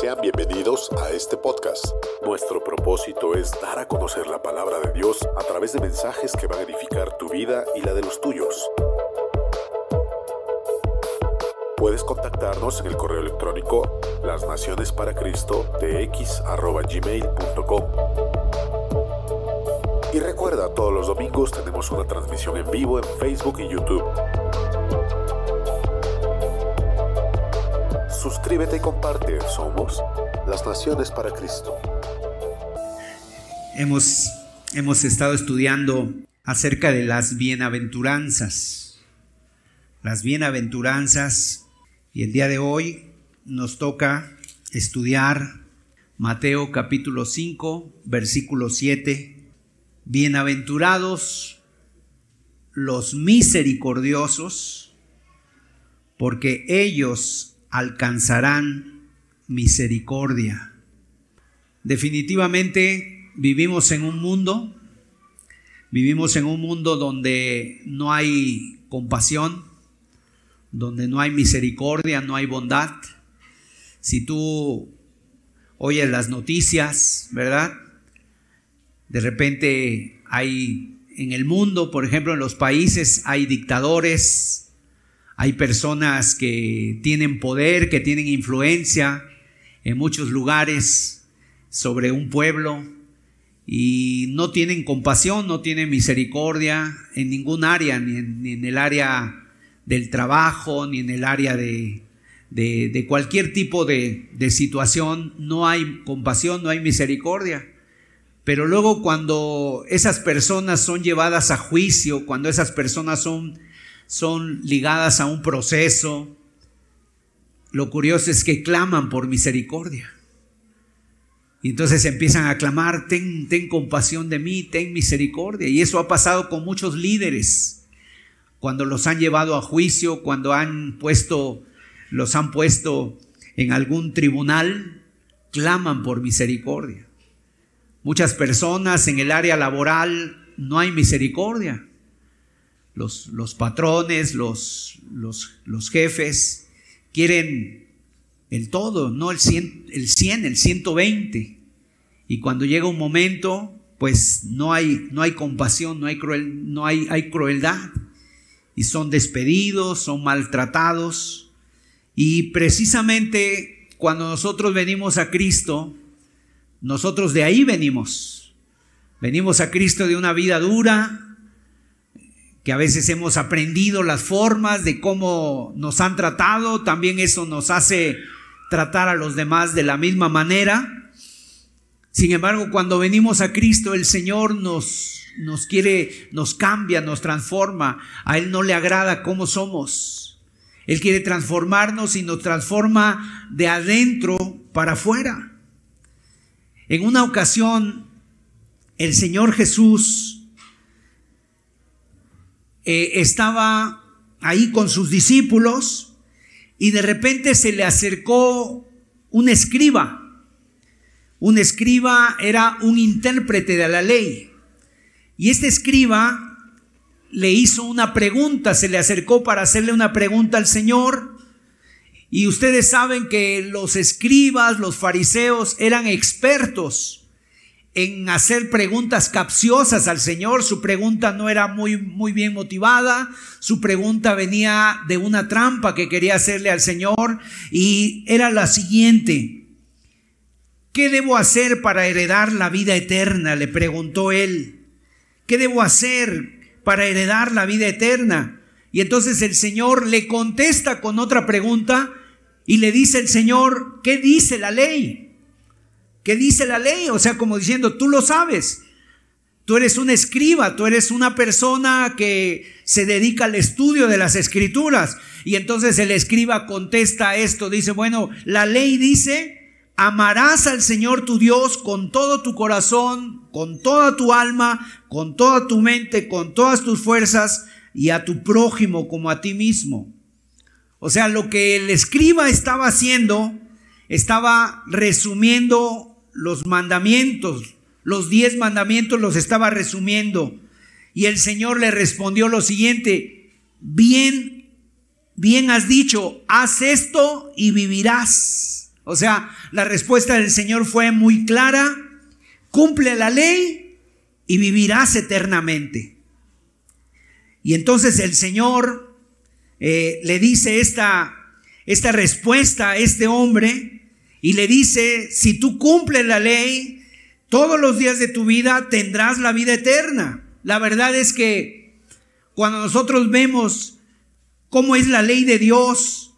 Sean bienvenidos a este podcast. Nuestro propósito es dar a conocer la palabra de Dios a través de mensajes que van a edificar tu vida y la de los tuyos. Puedes contactarnos en el correo electrónico lasnacionesparacristo.tx@gmail.com. Y recuerda, todos los domingos tenemos una transmisión en vivo en Facebook y YouTube. Suscríbete y comparte. Somos las Naciones para Cristo. Hemos, hemos estado estudiando acerca de las bienaventuranzas. Las bienaventuranzas. Y el día de hoy nos toca estudiar Mateo capítulo 5, versículo 7. Bienaventurados los misericordiosos, porque ellos alcanzarán misericordia. Definitivamente vivimos en un mundo, vivimos en un mundo donde no hay compasión, donde no hay misericordia, no hay bondad. Si tú oyes las noticias, ¿verdad? De repente hay en el mundo, por ejemplo, en los países hay dictadores, hay personas que tienen poder, que tienen influencia en muchos lugares sobre un pueblo y no tienen compasión, no tienen misericordia en ningún área, ni en, el área del trabajo, ni en el área de, de, cualquier tipo de, de situación. No hay compasión, no hay misericordia. Pero luego cuando esas personas son llevadas a juicio, cuando esas personas son son ligadas a un proceso. Lo curioso es que claman por misericordia. Y entonces empiezan a clamar, ten, ten compasión de mí, ten misericordia. Y eso ha pasado con muchos líderes. Cuando los han llevado a juicio, cuando han puesto, los han puesto en algún tribunal, claman por misericordia. Muchas personas en el área laboral no hay misericordia los, patrones, los, los, los, jefes, quieren el todo, no el 100, el 100, el 120. Y cuando llega un momento, pues no hay, no hay compasión, no hay, cruel, no hay, hay crueldad. Y son despedidos, son maltratados. Y precisamente cuando nosotros venimos a Cristo, nosotros de ahí venimos. Venimos a Cristo de una vida dura, que a veces hemos aprendido las formas de cómo nos han tratado, también eso nos hace tratar a los demás de la misma manera. Sin embargo, cuando venimos a Cristo, el Señor nos, nos quiere, nos cambia, nos transforma. A Él no le agrada cómo somos. Él quiere transformarnos y nos transforma de adentro para afuera. En una ocasión, el Señor Jesús eh, estaba ahí con sus discípulos y de repente se le acercó un escriba. Un escriba era un intérprete de la ley. Y este escriba le hizo una pregunta, se le acercó para hacerle una pregunta al Señor. Y ustedes saben que los escribas, los fariseos, eran expertos en hacer preguntas capciosas al Señor. Su pregunta no era muy, muy bien motivada. Su pregunta venía de una trampa que quería hacerle al Señor y era la siguiente. ¿Qué debo hacer para heredar la vida eterna? Le preguntó él. ¿Qué debo hacer para heredar la vida eterna? Y entonces el Señor le contesta con otra pregunta y le dice el Señor, ¿qué dice la ley? ¿Qué dice la ley? O sea, como diciendo, tú lo sabes. Tú eres un escriba, tú eres una persona que se dedica al estudio de las escrituras. Y entonces el escriba contesta esto, dice, bueno, la ley dice, amarás al Señor tu Dios con todo tu corazón, con toda tu alma, con toda tu mente, con todas tus fuerzas y a tu prójimo como a ti mismo. O sea, lo que el escriba estaba haciendo, estaba resumiendo los mandamientos, los diez mandamientos los estaba resumiendo. Y el Señor le respondió lo siguiente, bien, bien has dicho, haz esto y vivirás. O sea, la respuesta del Señor fue muy clara, cumple la ley y vivirás eternamente. Y entonces el Señor eh, le dice esta, esta respuesta a este hombre y le dice, si tú cumples la ley, todos los días de tu vida tendrás la vida eterna. La verdad es que cuando nosotros vemos cómo es la ley de Dios,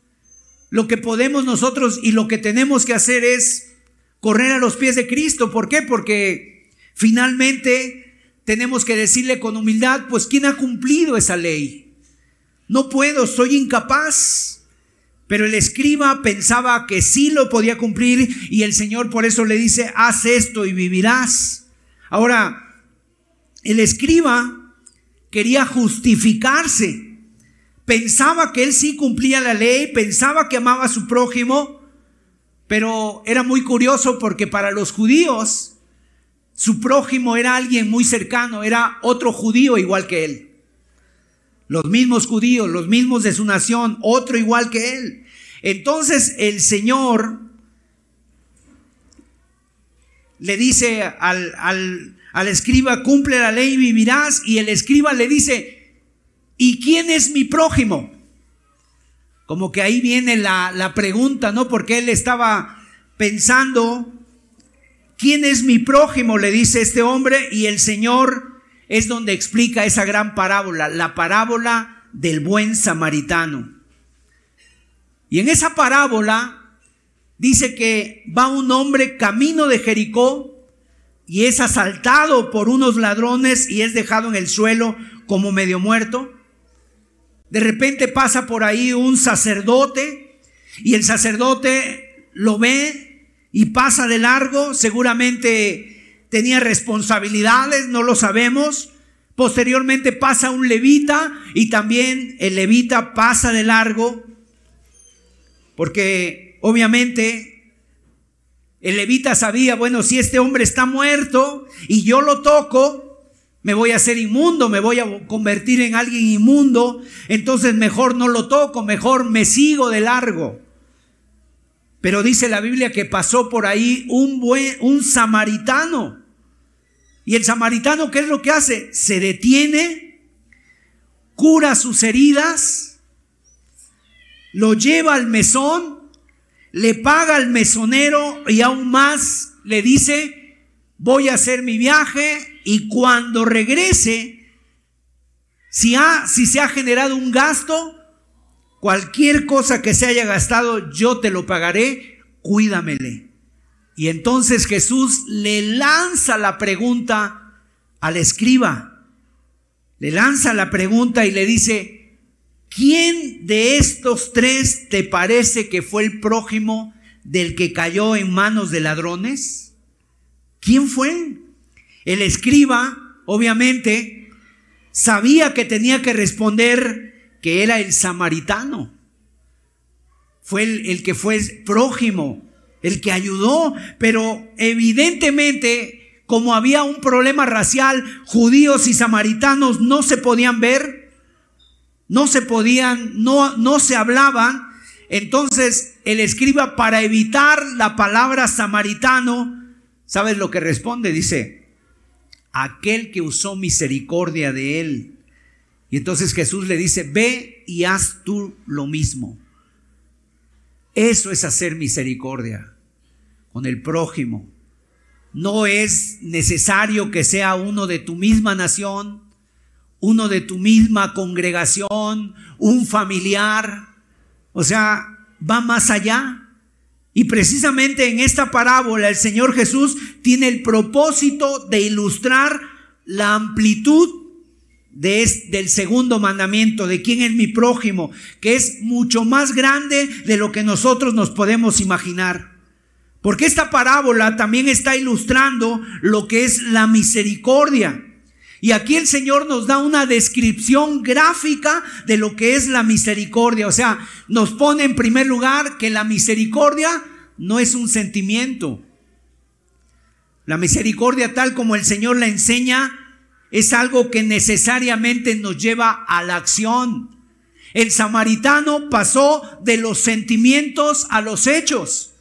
lo que podemos nosotros y lo que tenemos que hacer es correr a los pies de Cristo. ¿Por qué? Porque finalmente tenemos que decirle con humildad, pues ¿quién ha cumplido esa ley? No puedo, soy incapaz. Pero el escriba pensaba que sí lo podía cumplir y el Señor por eso le dice, haz esto y vivirás. Ahora, el escriba quería justificarse. Pensaba que él sí cumplía la ley, pensaba que amaba a su prójimo, pero era muy curioso porque para los judíos su prójimo era alguien muy cercano, era otro judío igual que él. Los mismos judíos, los mismos de su nación, otro igual que él. Entonces el Señor le dice al, al, escriba, cumple la ley y vivirás. Y el escriba le dice, ¿y quién es mi prójimo? Como que ahí viene la, la pregunta, ¿no? Porque él estaba pensando, ¿quién es mi prójimo? Le dice este hombre y el Señor es donde explica esa gran parábola, la parábola del buen samaritano. Y en esa parábola dice que va un hombre camino de Jericó y es asaltado por unos ladrones y es dejado en el suelo como medio muerto. De repente pasa por ahí un sacerdote y el sacerdote lo ve y pasa de largo, seguramente tenía responsabilidades, no lo sabemos. Posteriormente pasa un levita y también el levita pasa de largo, porque obviamente el levita sabía, bueno, si este hombre está muerto y yo lo toco, me voy a hacer inmundo, me voy a convertir en alguien inmundo, entonces mejor no lo toco, mejor me sigo de largo. Pero dice la Biblia que pasó por ahí un buen, un samaritano. Y el samaritano, ¿qué es lo que hace? Se detiene, cura sus heridas, lo lleva al mesón, le paga al mesonero y aún más le dice, voy a hacer mi viaje y cuando regrese, si, ha, si se ha generado un gasto, Cualquier cosa que se haya gastado, yo te lo pagaré, cuídamele. Y entonces Jesús le lanza la pregunta al escriba. Le lanza la pregunta y le dice, ¿quién de estos tres te parece que fue el prójimo del que cayó en manos de ladrones? ¿Quién fue? El escriba, obviamente, sabía que tenía que responder que era el samaritano. Fue el, que fue prójimo, el que ayudó, pero evidentemente como había un problema racial, judíos y samaritanos no se podían ver, no se podían, no, no se hablaban. Entonces el escriba para evitar la palabra samaritano, ¿sabes lo que responde? Dice, aquel que usó misericordia de él y entonces Jesús le dice, ve y haz tú lo mismo. Eso es hacer misericordia con el prójimo. No es necesario que sea uno de tu misma nación, uno de tu misma congregación, un familiar. O sea, va más allá. Y precisamente en esta parábola el Señor Jesús tiene el propósito de ilustrar la amplitud del segundo mandamiento, de quién es mi prójimo, que es mucho más grande de lo que nosotros nos podemos imaginar. Porque esta parábola también está ilustrando lo que es la misericordia. Y aquí el Señor nos da una descripción gráfica de lo que es la misericordia. O sea, nos pone en primer lugar que la misericordia no es un sentimiento. La misericordia tal como el Señor la enseña es algo que necesariamente nos lleva a la acción. El samaritano pasó de los sentimientos a los hechos.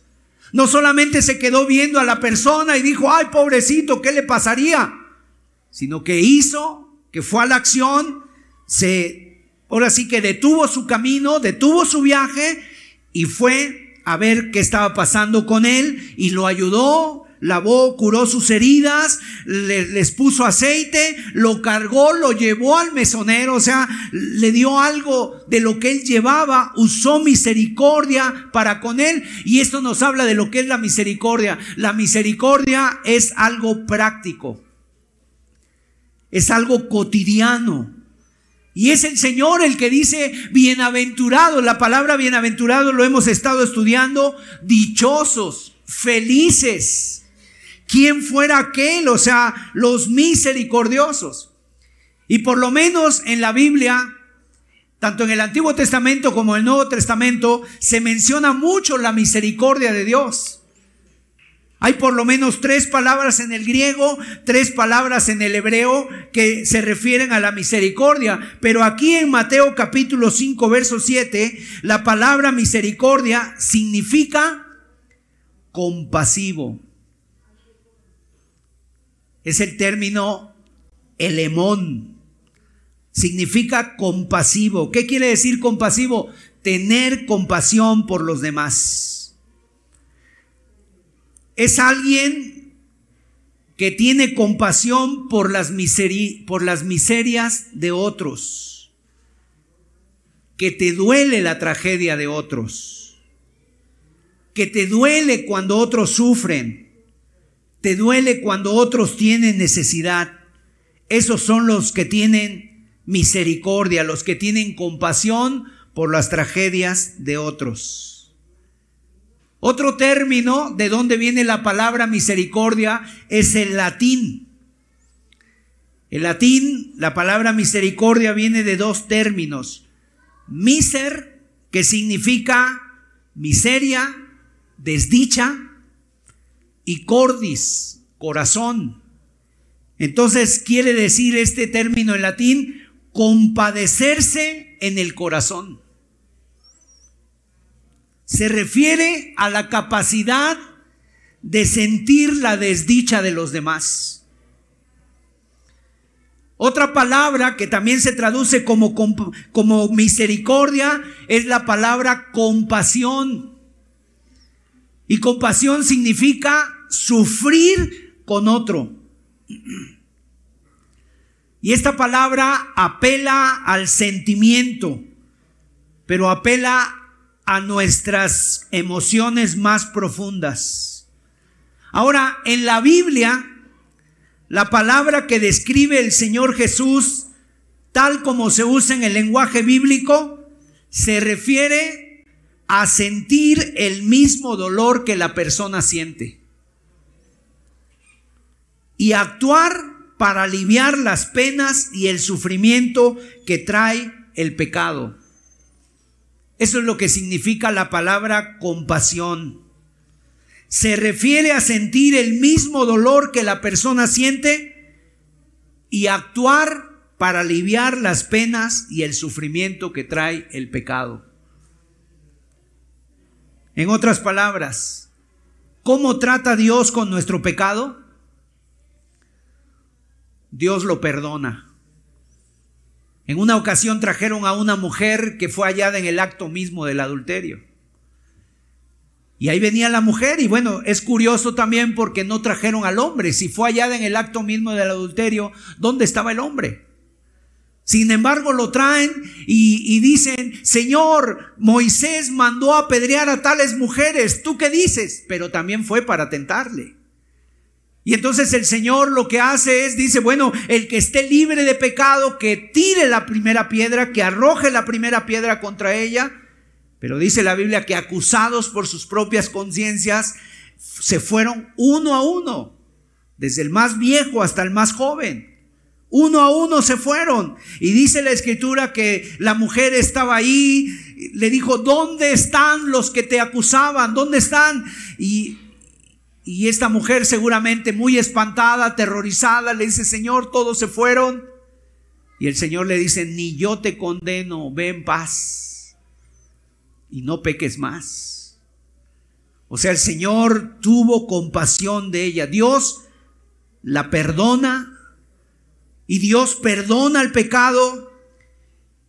No solamente se quedó viendo a la persona y dijo, ay pobrecito, ¿qué le pasaría? Sino que hizo, que fue a la acción, se, ahora sí que detuvo su camino, detuvo su viaje y fue a ver qué estaba pasando con él y lo ayudó, lavó, curó sus heridas, les puso aceite, lo cargó, lo llevó al mesonero, o sea, le dio algo de lo que él llevaba, usó misericordia para con él. Y esto nos habla de lo que es la misericordia. La misericordia es algo práctico, es algo cotidiano. Y es el Señor el que dice bienaventurado. La palabra bienaventurado lo hemos estado estudiando. Dichosos, felices. ¿Quién fuera aquel? O sea, los misericordiosos. Y por lo menos en la Biblia, tanto en el Antiguo Testamento como en el Nuevo Testamento, se menciona mucho la misericordia de Dios. Hay por lo menos tres palabras en el griego, tres palabras en el hebreo que se refieren a la misericordia. Pero aquí en Mateo capítulo 5, verso 7, la palabra misericordia significa compasivo es el término elemón. Significa compasivo. ¿Qué quiere decir compasivo? Tener compasión por los demás. Es alguien que tiene compasión por las, por las miserias de otros. Que te duele la tragedia de otros. Que te duele cuando otros sufren te duele cuando otros tienen necesidad. Esos son los que tienen misericordia, los que tienen compasión por las tragedias de otros. Otro término de donde viene la palabra misericordia es el latín. El latín, la palabra misericordia viene de dos términos. Miser, que significa miseria, desdicha, y cordis, corazón. Entonces quiere decir este término en latín, compadecerse en el corazón. Se refiere a la capacidad de sentir la desdicha de los demás. Otra palabra que también se traduce como, como misericordia es la palabra compasión. Y compasión significa sufrir con otro. Y esta palabra apela al sentimiento, pero apela a nuestras emociones más profundas. Ahora, en la Biblia, la palabra que describe el Señor Jesús, tal como se usa en el lenguaje bíblico, se refiere a sentir el mismo dolor que la persona siente y actuar para aliviar las penas y el sufrimiento que trae el pecado. Eso es lo que significa la palabra compasión. Se refiere a sentir el mismo dolor que la persona siente y actuar para aliviar las penas y el sufrimiento que trae el pecado. En otras palabras, ¿cómo trata Dios con nuestro pecado? Dios lo perdona. En una ocasión trajeron a una mujer que fue hallada en el acto mismo del adulterio. Y ahí venía la mujer y bueno, es curioso también porque no trajeron al hombre. Si fue hallada en el acto mismo del adulterio, ¿dónde estaba el hombre? Sin embargo, lo traen y, dicen, Señor, Moisés mandó a apedrear a tales mujeres, ¿tú qué dices? Pero también fue para tentarle. Y entonces el Señor lo que hace es, dice, bueno, el que esté libre de pecado, que tire la primera piedra, que arroje la primera piedra contra ella. Pero dice la Biblia que acusados por sus propias conciencias, se fueron uno a uno, desde el más viejo hasta el más joven. Uno a uno se fueron. Y dice la escritura que la mujer estaba ahí, le dijo, ¿dónde están los que te acusaban? ¿Dónde están? Y y esta mujer seguramente muy espantada, aterrorizada, le dice, Señor, todos se fueron. Y el Señor le dice, ni yo te condeno, ve en paz y no peques más. O sea, el Señor tuvo compasión de ella. Dios la perdona y Dios perdona el pecado.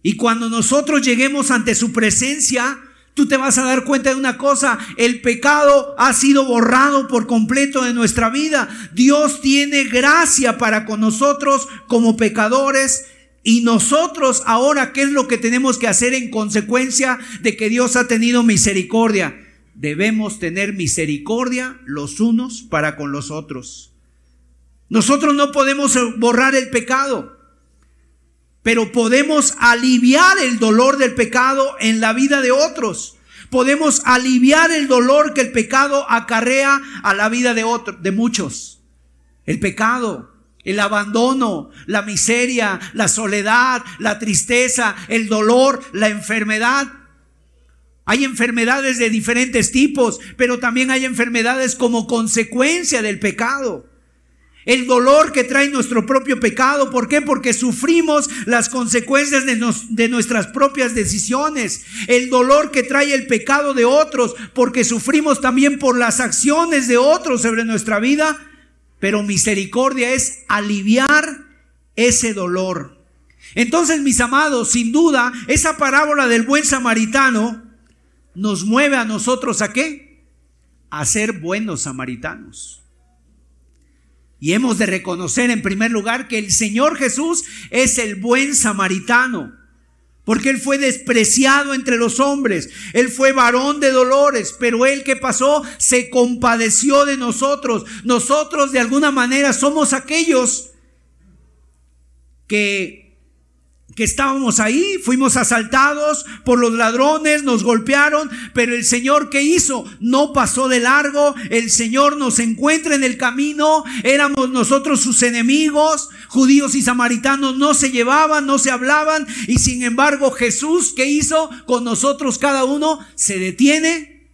Y cuando nosotros lleguemos ante su presencia, tú te vas a dar cuenta de una cosa, el pecado ha sido borrado por completo de nuestra vida. Dios tiene gracia para con nosotros como pecadores. Y nosotros ahora, ¿qué es lo que tenemos que hacer en consecuencia de que Dios ha tenido misericordia? Debemos tener misericordia los unos para con los otros. Nosotros no podemos borrar el pecado, pero podemos aliviar el dolor del pecado en la vida de otros. Podemos aliviar el dolor que el pecado acarrea a la vida de otros, de muchos. El pecado, el abandono, la miseria, la soledad, la tristeza, el dolor, la enfermedad. Hay enfermedades de diferentes tipos, pero también hay enfermedades como consecuencia del pecado el dolor que trae nuestro propio pecado. ¿Por qué? Porque sufrimos las consecuencias de, nuestras propias decisiones. El dolor que trae el pecado de otros, porque sufrimos también por las acciones de otros sobre nuestra vida. Pero misericordia es aliviar ese dolor. Entonces, mis amados, sin duda, esa parábola del buen samaritano nos mueve a nosotros a qué? A ser buenos samaritanos. Y hemos de reconocer en primer lugar que el Señor Jesús es el buen samaritano. Porque Él fue despreciado entre los hombres. Él fue varón de dolores. Pero Él que pasó se compadeció de nosotros. Nosotros de alguna manera somos aquellos que que estábamos ahí, fuimos asaltados por los ladrones, nos golpearon, pero el Señor que hizo no pasó de largo, el Señor nos encuentra en el camino, éramos nosotros sus enemigos, judíos y samaritanos no se llevaban, no se hablaban, y sin embargo Jesús que hizo con nosotros cada uno se detiene,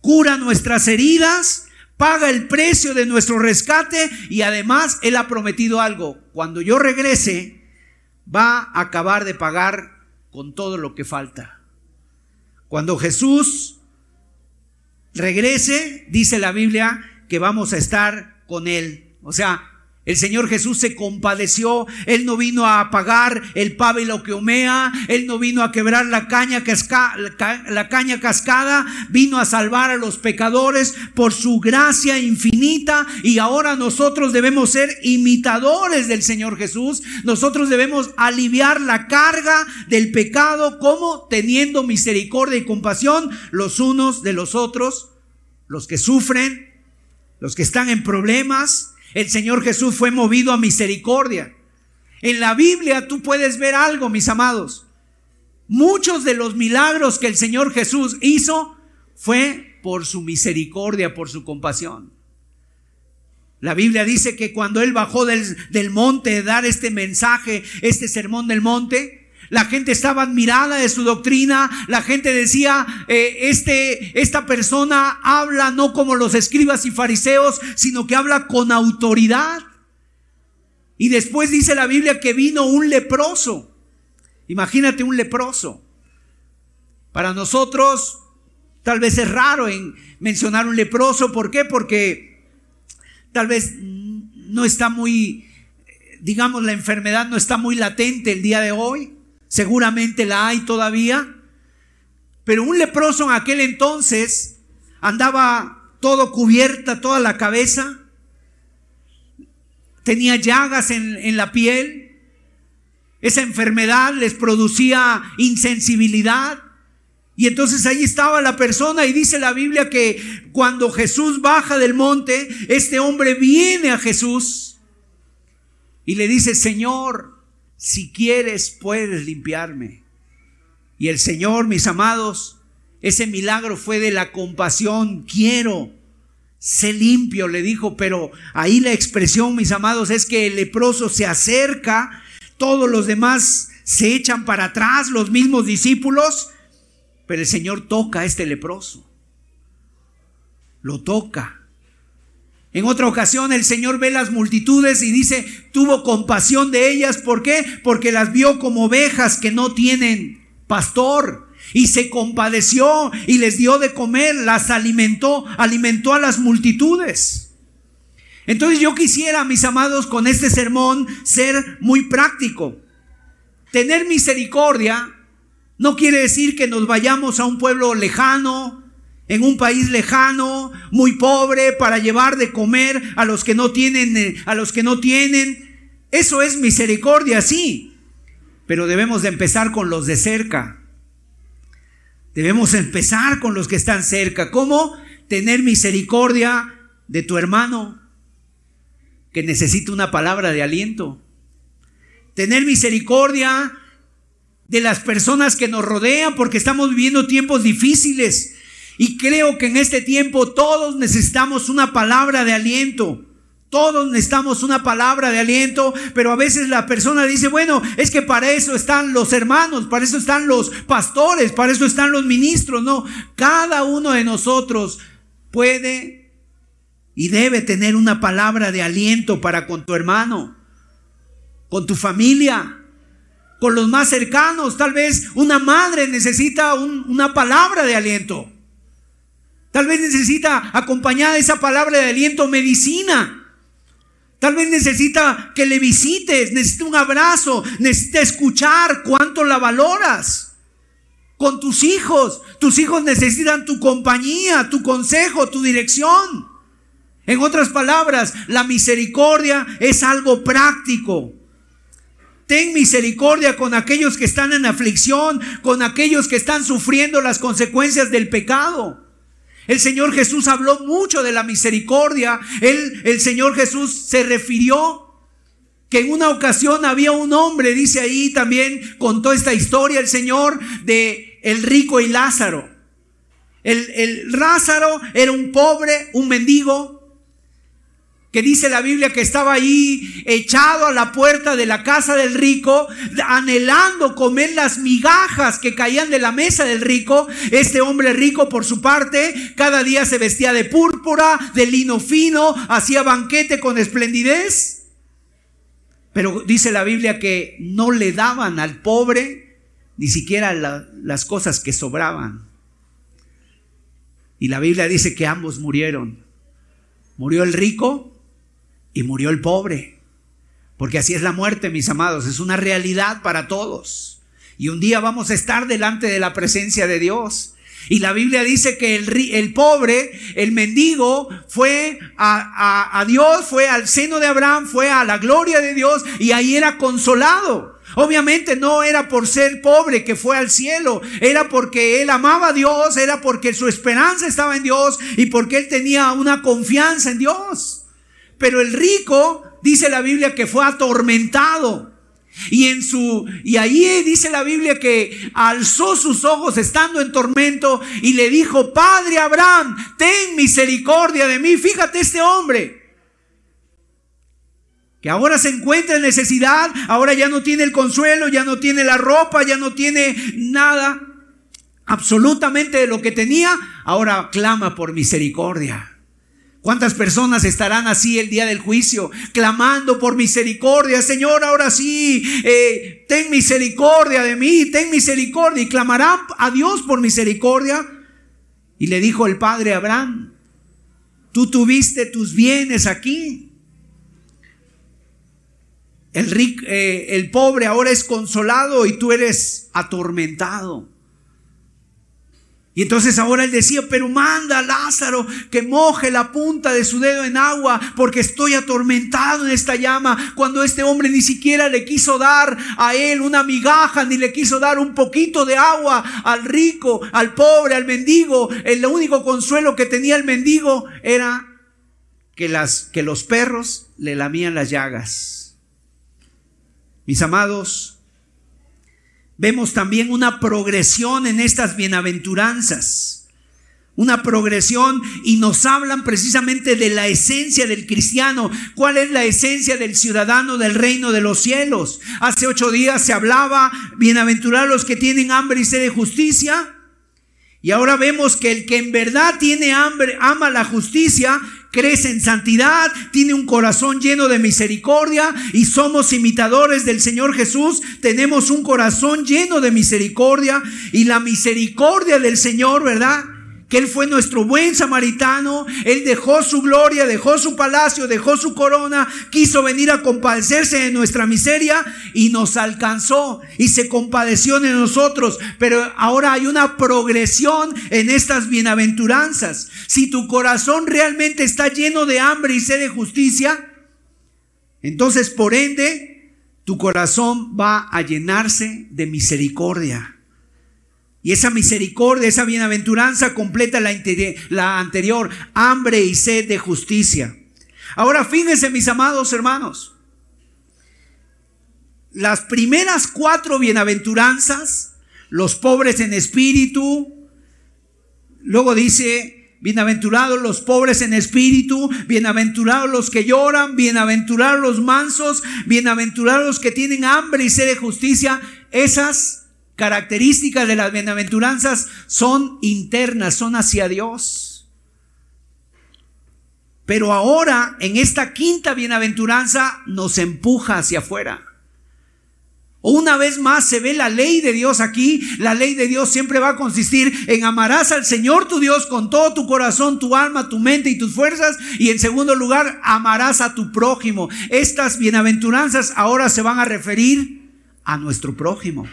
cura nuestras heridas, paga el precio de nuestro rescate y además Él ha prometido algo, cuando yo regrese, va a acabar de pagar con todo lo que falta. Cuando Jesús regrese, dice la Biblia que vamos a estar con Él. O sea, el Señor Jesús se compadeció, Él no vino a apagar el pábilo que humea, Él no vino a quebrar la caña, la caña cascada, vino a salvar a los pecadores por su gracia infinita. Y ahora nosotros debemos ser imitadores del Señor Jesús, nosotros debemos aliviar la carga del pecado como teniendo misericordia y compasión los unos de los otros, los que sufren, los que están en problemas, el Señor Jesús fue movido a misericordia. En la Biblia tú puedes ver algo, mis amados. Muchos de los milagros que el Señor Jesús hizo fue por su misericordia, por su compasión. La Biblia dice que cuando Él bajó del, del monte de dar este mensaje, este sermón del monte, la gente estaba admirada de su doctrina, la gente decía, eh, este, esta persona habla no como los escribas y fariseos, sino que habla con autoridad. Y después dice la Biblia que vino un leproso. Imagínate un leproso. Para nosotros tal vez es raro en mencionar un leproso. ¿Por qué? Porque tal vez no está muy, digamos, la enfermedad no está muy latente el día de hoy. Seguramente la hay todavía. Pero un leproso en aquel entonces andaba todo cubierta, toda la cabeza. Tenía llagas en, la piel. Esa enfermedad les producía insensibilidad. Y entonces ahí estaba la persona y dice la Biblia que cuando Jesús baja del monte, este hombre viene a Jesús y le dice, Señor, si quieres puedes limpiarme. Y el Señor, mis amados, ese milagro fue de la compasión, quiero, sé limpio, le dijo, pero ahí la expresión, mis amados, es que el leproso se acerca, todos los demás se echan para atrás, los mismos discípulos, pero el Señor toca a este leproso, lo toca en otra ocasión el Señor ve las multitudes y dice, tuvo compasión de ellas. ¿Por qué? Porque las vio como ovejas que no tienen pastor. y se compadeció y les dio de comer, las alimentó, alimentó a las multitudes. Entonces yo quisiera, mis amados, con este sermón ser muy práctico. Tener misericordia no quiere decir que nos vayamos a un pueblo lejano, en un país lejano, muy pobre, para llevar de comer a los que no tienen, eh, a los que no tienen. Eso es misericordia, sí. Pero debemos de empezar con los de cerca. Debemos empezar con los que están cerca. ¿Cómo? Tener misericordia de tu hermano que necesita una palabra de aliento. Tener misericordia de las personas que nos rodean porque estamos viviendo tiempos difíciles. Y creo que en este tiempo todos necesitamos una palabra de aliento. Todos necesitamos una palabra de aliento, pero a veces la persona dice, bueno, es que para eso están los hermanos, para eso están los pastores, para eso están los ministros. No, cada uno de nosotros puede y debe tener una palabra de aliento para con tu hermano, con tu familia, con los más cercanos. Tal vez una madre necesita una palabra de aliento. Tal vez necesita acompañada esa palabra de aliento medicina. Tal vez necesita que le visites, necesita un abrazo, necesita escuchar cuánto la valoras. Con tus hijos, tus hijos necesitan tu compañía, tu consejo, tu dirección. En otras palabras, la misericordia es algo práctico. Ten misericordia con aquellos que están en aflicción, con aquellos que están sufriendo las consecuencias del pecado. El Señor Jesús habló mucho de la misericordia. el Señor Jesús se refirió que en una ocasión había un hombre, dice ahí también, contó esta historia el Señor de el rico y Lázaro. El, el Lázaro era un pobre, un mendigo, que dice la Biblia que estaba ahí echado a la puerta de la casa del rico, anhelando comer las migajas que caían de la mesa del rico. Este hombre rico, por su parte, cada día se vestía de púrpura, de lino fino, hacía banquete con esplendidez. Pero dice la Biblia que no le daban al pobre ni siquiera las cosas que sobraban. Y la Biblia dice que ambos murieron. Murió el rico y murió el pobre. Porque así es la muerte, mis amados, es una realidad para todos. Y un día vamos a estar delante de la presencia de Dios. Y la Biblia dice que el, pobre, el mendigo, fue a, a Dios, fue al seno de Abraham, fue a la gloria de Dios y ahí era consolado. Obviamente no era por ser pobre que fue al cielo, era porque él amaba a Dios, era porque su esperanza estaba en Dios y porque él tenía una confianza en Dios. Pero el rico, dice la Biblia, que fue atormentado. Y en su y ahí dice la Biblia que alzó sus ojos estando en tormento y le dijo, "Padre Abraham, ten misericordia de mí." Fíjate este hombre que ahora se encuentra en necesidad, ahora ya no tiene el consuelo, ya no tiene la ropa, ya no tiene nada absolutamente de lo que tenía, ahora clama por misericordia. ¿Cuántas personas estarán así el día del juicio, clamando por misericordia? Señor, ahora sí, eh, ten misericordia de mí, ten misericordia. Y clamarán a Dios por misericordia. Y le dijo el padre Abraham, tú tuviste tus bienes aquí. El, rico, eh, el pobre ahora es consolado y tú eres atormentado. Y entonces ahora él decía, pero manda a Lázaro que moje la punta de su dedo en agua porque estoy atormentado en esta llama. Cuando este hombre ni siquiera le quiso dar a él una migaja, ni le quiso dar un poquito de agua al rico, al pobre, al mendigo. El único consuelo que tenía el mendigo era que, las, que los perros le lamían las llagas. Mis amados, vemos también una progresión en estas bienaventuranzas. Una progresión y nos hablan precisamente de la esencia del cristiano. ¿Cuál es la esencia del ciudadano del reino de los cielos? Hace ocho días se hablaba, bienaventurar los que tienen hambre y sed de justicia. Y ahora vemos que el que en verdad tiene hambre, ama la justicia, crece en santidad, tiene un corazón lleno de misericordia y somos imitadores del Señor Jesús, tenemos un corazón lleno de misericordia y la misericordia del Señor, ¿verdad? Que Él fue nuestro buen samaritano, Él dejó su gloria, dejó su palacio, dejó su corona, quiso venir a compadecerse de nuestra miseria y nos alcanzó y se compadeció de nosotros. Pero ahora hay una progresión en estas bienaventuranzas. Si tu corazón realmente está lleno de hambre y sed de justicia, entonces por ende tu corazón va a llenarse de misericordia. Y esa misericordia, esa bienaventuranza completa la, anterior, hambre y sed de justicia. Ahora fíjense mis amados hermanos, las primeras cuatro bienaventuranzas, los pobres en espíritu, luego dice, bienaventurados los pobres en espíritu, bienaventurados los que lloran, bienaventurados los mansos, bienaventurados los que tienen hambre y sed de justicia, esas características de las bienaventuranzas son internas, son hacia Dios. Pero ahora, en esta quinta bienaventuranza, nos empuja hacia afuera. Una vez más se ve la ley de Dios aquí. La ley de Dios siempre va a consistir en amarás al Señor tu Dios con todo tu corazón, tu alma, tu mente y tus fuerzas. Y en segundo lugar, amarás a tu prójimo. Estas bienaventuranzas ahora se van a referir a nuestro prójimo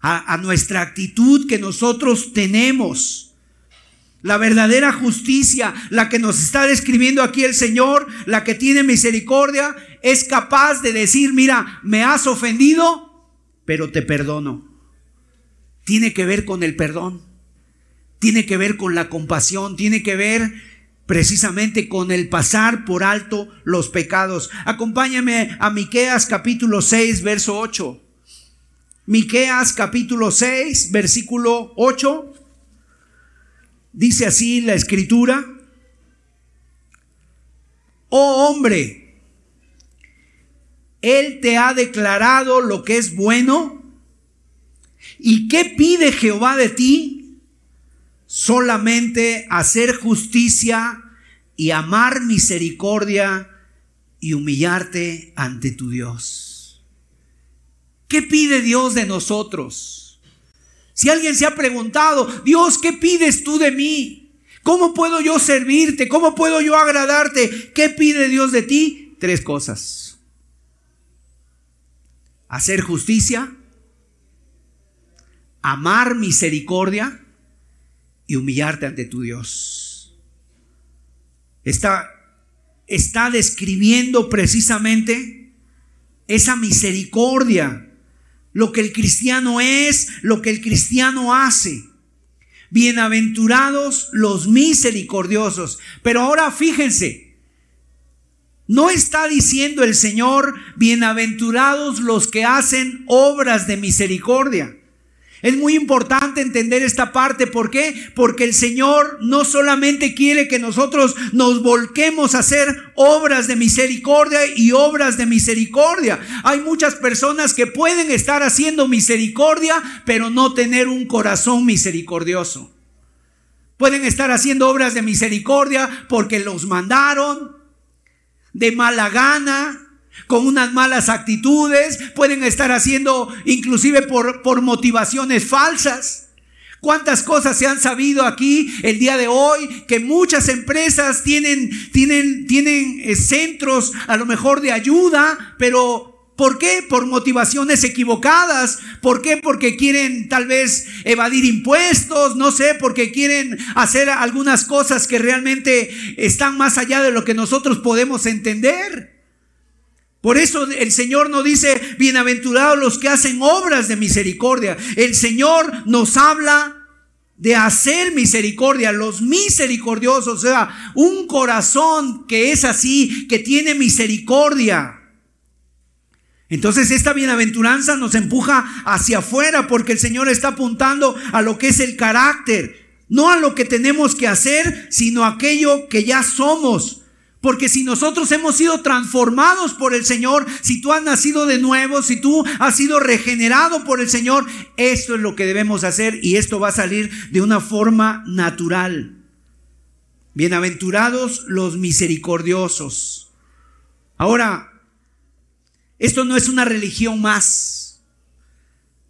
a, nuestra actitud que nosotros tenemos. La verdadera justicia, la que nos está describiendo aquí el Señor, la que tiene misericordia, es capaz de decir, mira, me has ofendido, pero te perdono. Tiene que ver con el perdón, tiene que ver con la compasión, tiene que ver precisamente con el pasar por alto los pecados. Acompáñame a Miqueas capítulo 6, verso 8. Miqueas capítulo 6, versículo 8. Dice así la escritura: Oh hombre, él te ha declarado lo que es bueno. ¿Y qué pide Jehová de ti? Solamente hacer justicia y amar misericordia y humillarte ante tu Dios. ¿Qué pide Dios de nosotros? Si alguien se ha preguntado, Dios, ¿qué pides tú de mí? ¿Cómo puedo yo servirte? ¿Cómo puedo yo agradarte? ¿Qué pide Dios de ti? Tres cosas. Hacer justicia, amar misericordia y humillarte ante tu Dios. Está, está describiendo precisamente esa misericordia lo que el cristiano es, lo que el cristiano hace. Bienaventurados los misericordiosos. Pero ahora fíjense, no está diciendo el Señor, bienaventurados los que hacen obras de misericordia. Es muy importante entender esta parte. ¿Por qué? Porque el Señor no solamente quiere que nosotros nos volquemos a hacer obras de misericordia y obras de misericordia. Hay muchas personas que pueden estar haciendo misericordia, pero no tener un corazón misericordioso. Pueden estar haciendo obras de misericordia porque los mandaron de mala gana, con unas malas actitudes, pueden estar haciendo inclusive por, por motivaciones falsas. ¿Cuántas cosas se han sabido aquí el día de hoy? Que muchas empresas tienen, tienen, tienen eh, centros a lo mejor de ayuda, pero ¿Por qué? Por motivaciones equivocadas. ¿Por qué? Porque quieren tal vez evadir impuestos, no sé, porque quieren hacer algunas cosas que realmente están más allá de lo que nosotros podemos entender. Por eso el Señor no dice, bienaventurados los que hacen obras de misericordia. El Señor nos habla de hacer misericordia, los misericordiosos, o sea, un corazón que es así, que tiene misericordia. Entonces esta bienaventuranza nos empuja hacia afuera porque el Señor está apuntando a lo que es el carácter, no a lo que tenemos que hacer, sino a aquello que ya somos. Porque si nosotros hemos sido transformados por el Señor, si tú has nacido de nuevo, si tú has sido regenerado por el Señor, esto es lo que debemos hacer y esto va a salir de una forma natural. Bienaventurados los misericordiosos. Ahora, esto no es una religión más.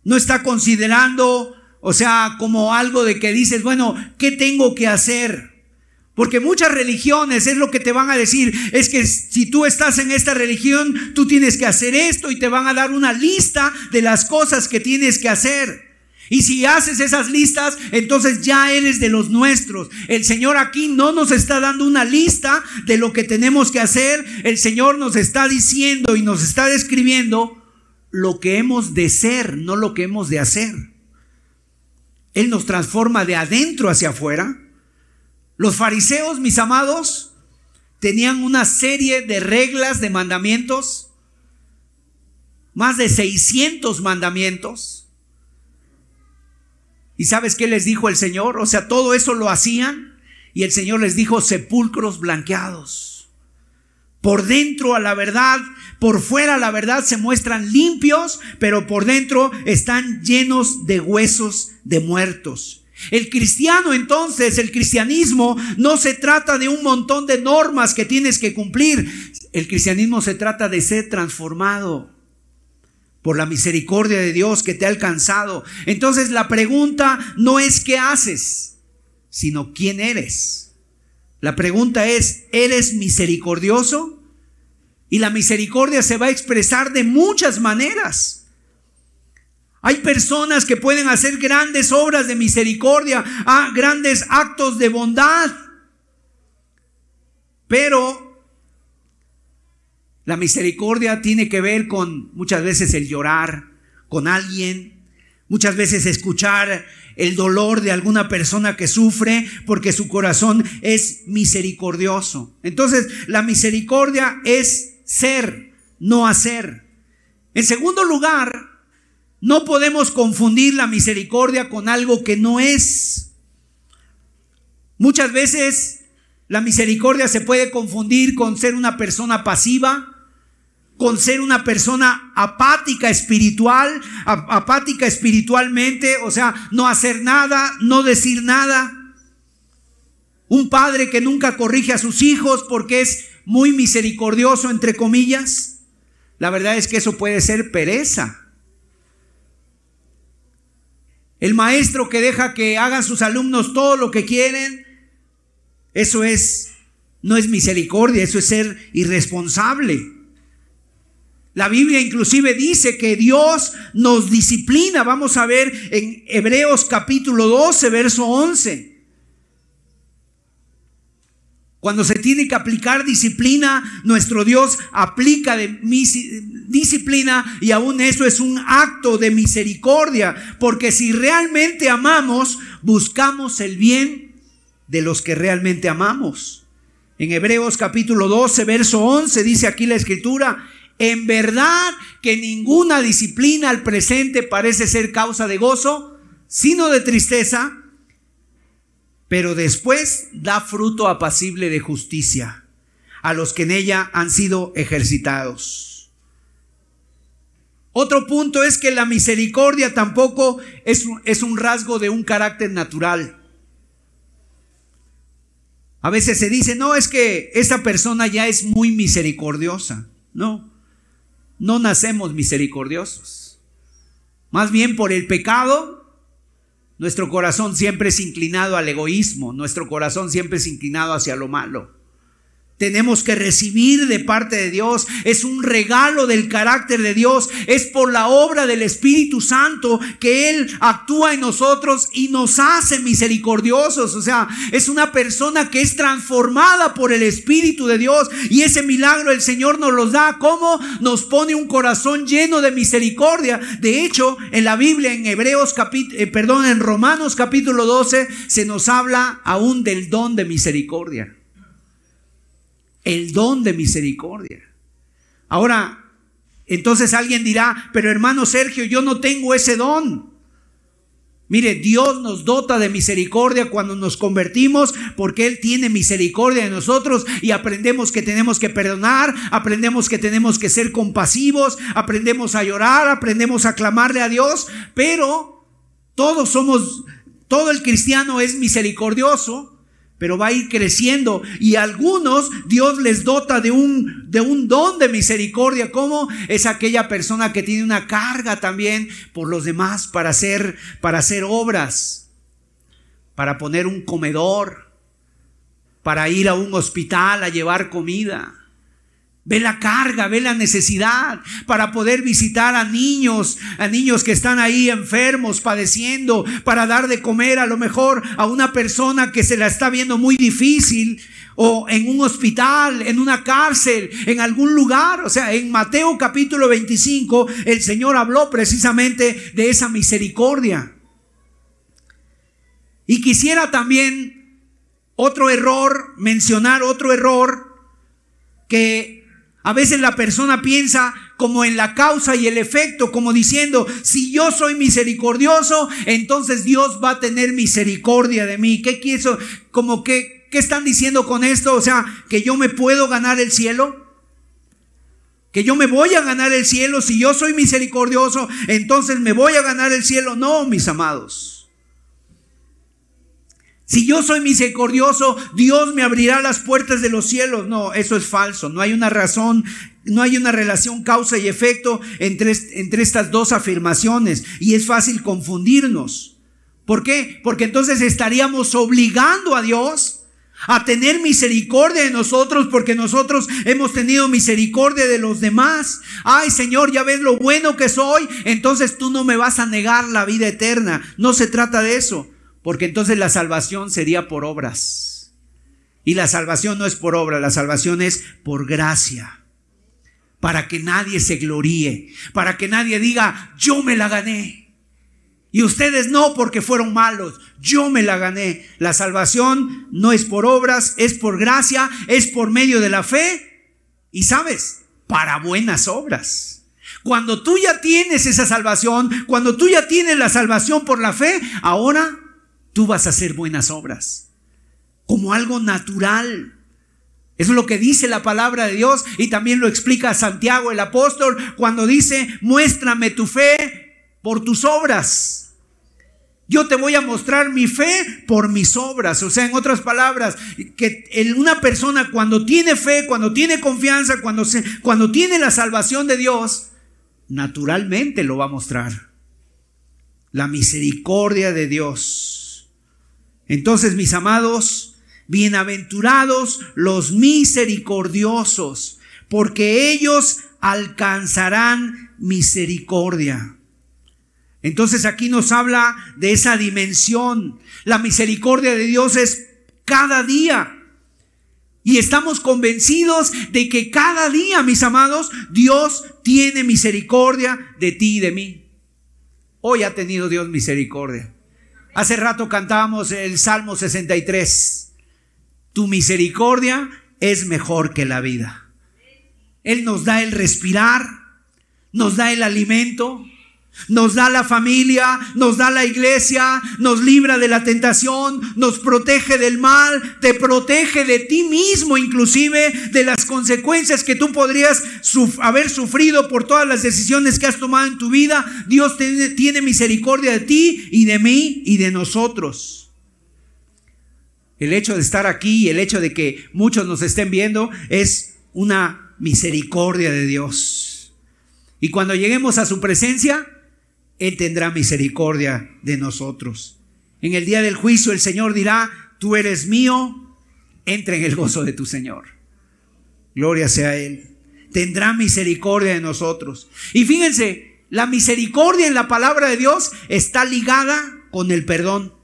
No está considerando, o sea, como algo de que dices, bueno, ¿qué tengo que hacer? Porque muchas religiones es lo que te van a decir, es que si tú estás en esta religión, tú tienes que hacer esto y te van a dar una lista de las cosas que tienes que hacer. Y si haces esas listas, entonces ya eres de los nuestros. El Señor aquí no nos está dando una lista de lo que tenemos que hacer. El Señor nos está diciendo y nos está describiendo lo que hemos de ser, no lo que hemos de hacer. Él nos transforma de adentro hacia afuera. Los fariseos, mis amados, tenían una serie de reglas, de mandamientos, más de 600 mandamientos ¿Y sabes qué les dijo el Señor? O sea, todo eso lo hacían y el Señor les dijo sepulcros blanqueados. Por dentro a la verdad, por fuera la verdad se muestran limpios, pero por dentro están llenos de huesos de muertos. El cristiano entonces, el cristianismo no se trata de un montón de normas que tienes que cumplir. El cristianismo se trata de ser transformado por la misericordia de Dios que te ha alcanzado. Entonces la pregunta no es qué haces, sino quién eres. La pregunta es, ¿eres misericordioso? Y la misericordia se va a expresar de muchas maneras. Hay personas que pueden hacer grandes obras de misericordia, ah, grandes actos de bondad, pero la misericordia tiene que ver con muchas veces el llorar con alguien, muchas veces escuchar el dolor de alguna persona que sufre porque su corazón es misericordioso. Entonces, la misericordia es ser, no hacer. En segundo lugar, no podemos confundir la misericordia con algo que no es. Muchas veces la misericordia se puede confundir con ser una persona pasiva, con ser una persona apática espiritual, apática espiritualmente, o sea, no hacer nada, no decir nada. Un padre que nunca corrige a sus hijos porque es muy misericordioso, entre comillas. La verdad es que eso puede ser pereza. El maestro que deja que hagan sus alumnos todo lo que quieren, eso es, no es misericordia, eso es ser irresponsable. La Biblia inclusive dice que Dios nos disciplina. Vamos a ver en Hebreos capítulo 12, verso 11. Cuando se tiene que aplicar disciplina, nuestro Dios aplica de disciplina y aún eso es un acto de misericordia, porque si realmente amamos, buscamos el bien de los que realmente amamos. En Hebreos capítulo 12, verso 11 dice aquí la escritura, en verdad que ninguna disciplina al presente parece ser causa de gozo, sino de tristeza, pero después da fruto apacible de justicia a los que en ella han sido ejercitados. Otro punto es que la misericordia tampoco es, es un rasgo de un carácter natural. A veces se dice, no, es que esa persona ya es muy misericordiosa. No, no nacemos misericordiosos. Más bien por el pecado, nuestro corazón siempre es inclinado al egoísmo, nuestro corazón siempre es inclinado hacia lo malo tenemos que recibir de parte de Dios. Es un regalo del carácter de Dios. Es por la obra del Espíritu Santo que Él actúa en nosotros y nos hace misericordiosos. O sea, es una persona que es transformada por el Espíritu de Dios. Y ese milagro el Señor nos los da. ¿Cómo? Nos pone un corazón lleno de misericordia. De hecho, en la Biblia, en Hebreos capítulo, eh, perdón, en Romanos capítulo 12, se nos habla aún del don de misericordia el don de misericordia. Ahora, entonces alguien dirá, pero hermano Sergio, yo no tengo ese don. Mire, Dios nos dota de misericordia cuando nos convertimos porque Él tiene misericordia de nosotros y aprendemos que tenemos que perdonar, aprendemos que tenemos que ser compasivos, aprendemos a llorar, aprendemos a clamarle a Dios, pero todos somos, todo el cristiano es misericordioso, pero va a ir creciendo y algunos Dios les dota de un, de un don de misericordia, como es aquella persona que tiene una carga también por los demás para hacer, para hacer obras, para poner un comedor, para ir a un hospital a llevar comida. Ve la carga, ve la necesidad para poder visitar a niños, a niños que están ahí enfermos, padeciendo, para dar de comer a lo mejor a una persona que se la está viendo muy difícil o en un hospital, en una cárcel, en algún lugar. O sea, en Mateo capítulo 25 el Señor habló precisamente de esa misericordia. Y quisiera también otro error, mencionar otro error que a veces la persona piensa como en la causa y el efecto, como diciendo, si yo soy misericordioso, entonces Dios va a tener misericordia de mí. ¿Qué quiso? Como que, ¿qué están diciendo con esto? O sea, que yo me puedo ganar el cielo. Que yo me voy a ganar el cielo. Si yo soy misericordioso, entonces me voy a ganar el cielo. No, mis amados. Si yo soy misericordioso, Dios me abrirá las puertas de los cielos. No, eso es falso. No hay una razón, no hay una relación causa y efecto entre, entre estas dos afirmaciones. Y es fácil confundirnos. ¿Por qué? Porque entonces estaríamos obligando a Dios a tener misericordia de nosotros porque nosotros hemos tenido misericordia de los demás. Ay Señor, ya ves lo bueno que soy, entonces tú no me vas a negar la vida eterna. No se trata de eso. Porque entonces la salvación sería por obras. Y la salvación no es por obra, la salvación es por gracia. Para que nadie se gloríe, para que nadie diga, yo me la gané. Y ustedes no porque fueron malos, yo me la gané. La salvación no es por obras, es por gracia, es por medio de la fe. Y sabes, para buenas obras. Cuando tú ya tienes esa salvación, cuando tú ya tienes la salvación por la fe, ahora tú vas a hacer buenas obras, como algo natural. Eso es lo que dice la palabra de Dios y también lo explica Santiago el apóstol cuando dice, muéstrame tu fe por tus obras. Yo te voy a mostrar mi fe por mis obras. O sea, en otras palabras, que una persona cuando tiene fe, cuando tiene confianza, cuando, se, cuando tiene la salvación de Dios, naturalmente lo va a mostrar. La misericordia de Dios entonces, mis amados, bienaventurados los misericordiosos, porque ellos alcanzarán misericordia. Entonces aquí nos habla de esa dimensión. La misericordia de Dios es cada día. Y estamos convencidos de que cada día, mis amados, Dios tiene misericordia de ti y de mí. Hoy ha tenido Dios misericordia. Hace rato cantábamos el Salmo 63. Tu misericordia es mejor que la vida. Él nos da el respirar, nos da el alimento, nos da la familia, nos da la iglesia, nos libra de la tentación, nos protege del mal, te protege de ti mismo, inclusive de las consecuencias que tú podrías haber sufrido por todas las decisiones que has tomado en tu vida. Dios tiene misericordia de ti y de mí y de nosotros. El hecho de estar aquí y el hecho de que muchos nos estén viendo es una misericordia de Dios. Y cuando lleguemos a su presencia, él tendrá misericordia de nosotros. En el día del juicio el Señor dirá, tú eres mío, entra en el gozo de tu Señor. Gloria sea a Él. Tendrá misericordia de nosotros. Y fíjense, la misericordia en la palabra de Dios está ligada con el perdón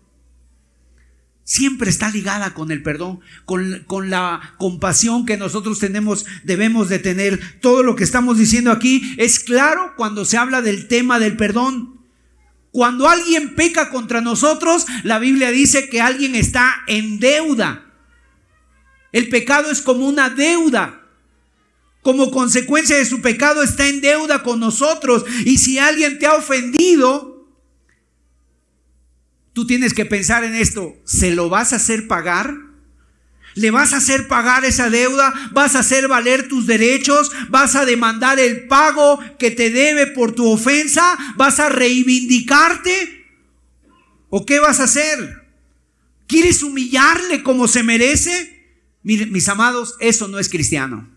siempre está ligada con el perdón, con, con, la compasión que nosotros tenemos, debemos de tener. Todo lo que estamos diciendo aquí es claro cuando se habla del tema del perdón. Cuando alguien peca contra nosotros, la Biblia dice que alguien está en deuda. El pecado es como una deuda. Como consecuencia de su pecado está en deuda con nosotros. Y si alguien te ha ofendido, Tú tienes que pensar en esto. ¿Se lo vas a hacer pagar? ¿Le vas a hacer pagar esa deuda? ¿Vas a hacer valer tus derechos? ¿Vas a demandar el pago que te debe por tu ofensa? ¿Vas a reivindicarte? ¿O qué vas a hacer? ¿Quieres humillarle como se merece? Miren, mis amados, eso no es cristiano.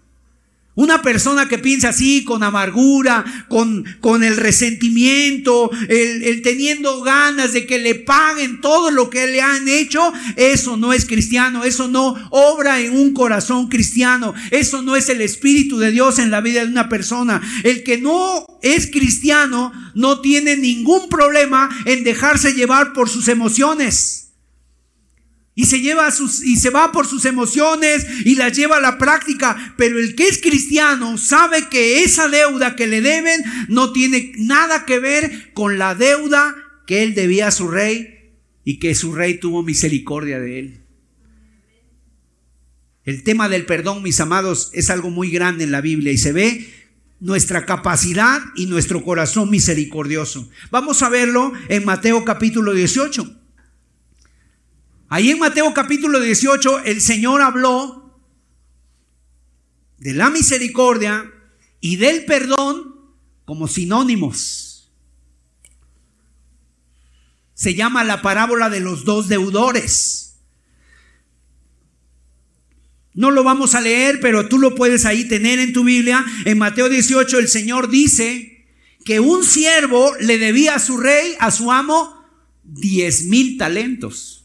Una persona que piensa así, con amargura, con, con el resentimiento, el, el, teniendo ganas de que le paguen todo lo que le han hecho, eso no es cristiano, eso no obra en un corazón cristiano, eso no es el Espíritu de Dios en la vida de una persona. El que no es cristiano no tiene ningún problema en dejarse llevar por sus emociones y se lleva sus y se va por sus emociones y las lleva a la práctica, pero el que es cristiano sabe que esa deuda que le deben no tiene nada que ver con la deuda que él debía a su rey y que su rey tuvo misericordia de él. El tema del perdón, mis amados, es algo muy grande en la Biblia y se ve nuestra capacidad y nuestro corazón misericordioso. Vamos a verlo en Mateo capítulo 18. Ahí en Mateo capítulo 18 el Señor habló de la misericordia y del perdón como sinónimos. Se llama la parábola de los dos deudores. No lo vamos a leer, pero tú lo puedes ahí tener en tu Biblia. En Mateo 18 el Señor dice que un siervo le debía a su rey, a su amo, diez mil talentos.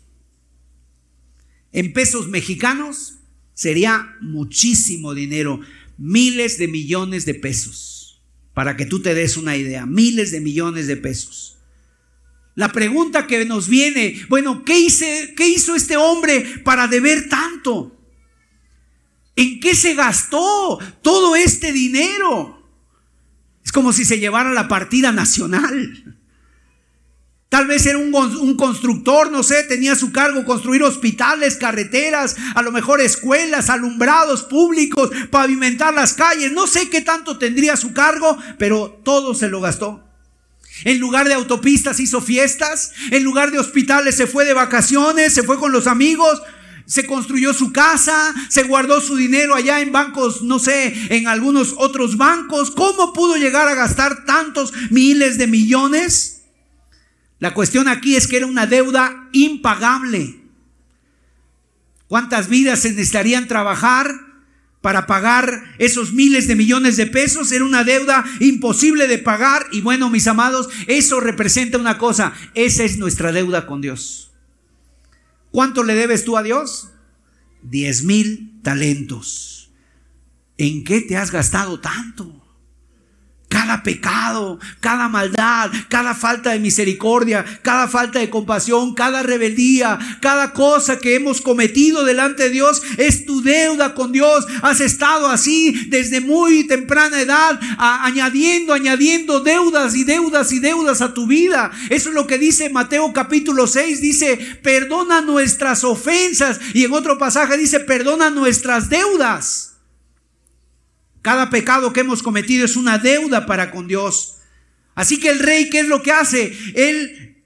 En pesos mexicanos sería muchísimo dinero, miles de millones de pesos, para que tú te des una idea, miles de millones de pesos. La pregunta que nos viene, bueno, ¿qué, ¿qué hizo este hombre para deber tanto? ¿En qué se gastó todo este dinero? Es como si se llevara la partida nacional. Tal vez era un, constructor, no sé, tenía su cargo construir hospitales, carreteras, a lo mejor escuelas, alumbrados públicos, pavimentar las calles. No sé qué tanto tendría su cargo, pero todo se lo gastó. En lugar de autopistas hizo fiestas, en lugar de hospitales se fue de vacaciones, se fue con los amigos, se construyó su casa, se guardó su dinero allá en bancos, no sé, en algunos otros bancos. ¿Cómo pudo llegar a gastar tantos miles de millones? La cuestión aquí es que era una deuda impagable. ¿Cuántas vidas se necesitarían trabajar para pagar esos miles de millones de pesos? Era una deuda imposible de pagar. Y bueno, mis amados, eso representa una cosa. Esa es nuestra deuda con Dios. ¿Cuánto le debes tú a Dios? Diez mil talentos. ¿En qué te has gastado tanto? Cada pecado, cada maldad, cada falta de misericordia, cada falta de compasión, cada rebeldía, cada cosa que hemos cometido delante de Dios es tu deuda con Dios. Has estado así desde muy temprana edad, añadiendo, añadiendo deudas y deudas y deudas a tu vida. Eso es lo que dice Mateo capítulo 6, dice, perdona nuestras ofensas. Y en otro pasaje dice, perdona nuestras deudas. Cada pecado que hemos cometido es una deuda para con Dios. Así que el rey, ¿qué es lo que hace? Él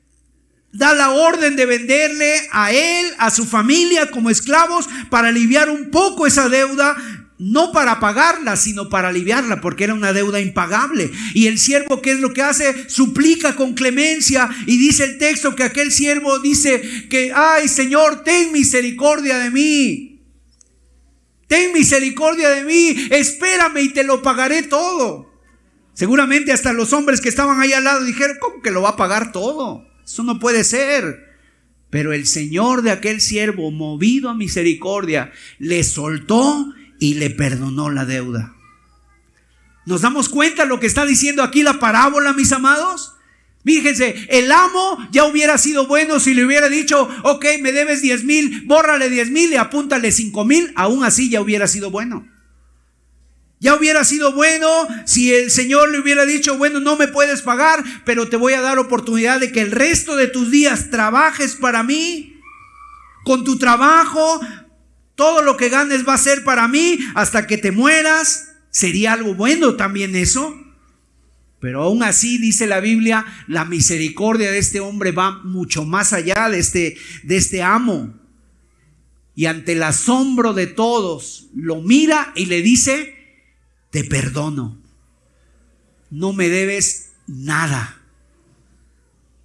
da la orden de venderle a él, a su familia como esclavos para aliviar un poco esa deuda, no para pagarla, sino para aliviarla, porque era una deuda impagable. Y el siervo, ¿qué es lo que hace? Suplica con clemencia y dice el texto que aquel siervo dice que, ay Señor, ten misericordia de mí. Ten misericordia de mí, espérame y te lo pagaré todo. Seguramente hasta los hombres que estaban ahí al lado dijeron, ¿cómo que lo va a pagar todo? Eso no puede ser. Pero el Señor de aquel siervo, movido a misericordia, le soltó y le perdonó la deuda. ¿Nos damos cuenta lo que está diciendo aquí la parábola, mis amados? Fíjense, el amo ya hubiera sido bueno si le hubiera dicho, ok, me debes 10 mil, bórrale 10 mil y apúntale 5 mil, aún así ya hubiera sido bueno. Ya hubiera sido bueno si el Señor le hubiera dicho, bueno, no me puedes pagar, pero te voy a dar oportunidad de que el resto de tus días trabajes para mí. Con tu trabajo, todo lo que ganes va a ser para mí hasta que te mueras. ¿Sería algo bueno también eso? Pero aún así, dice la Biblia, la misericordia de este hombre va mucho más allá de este, de este amo. Y ante el asombro de todos, lo mira y le dice, te perdono, no me debes nada.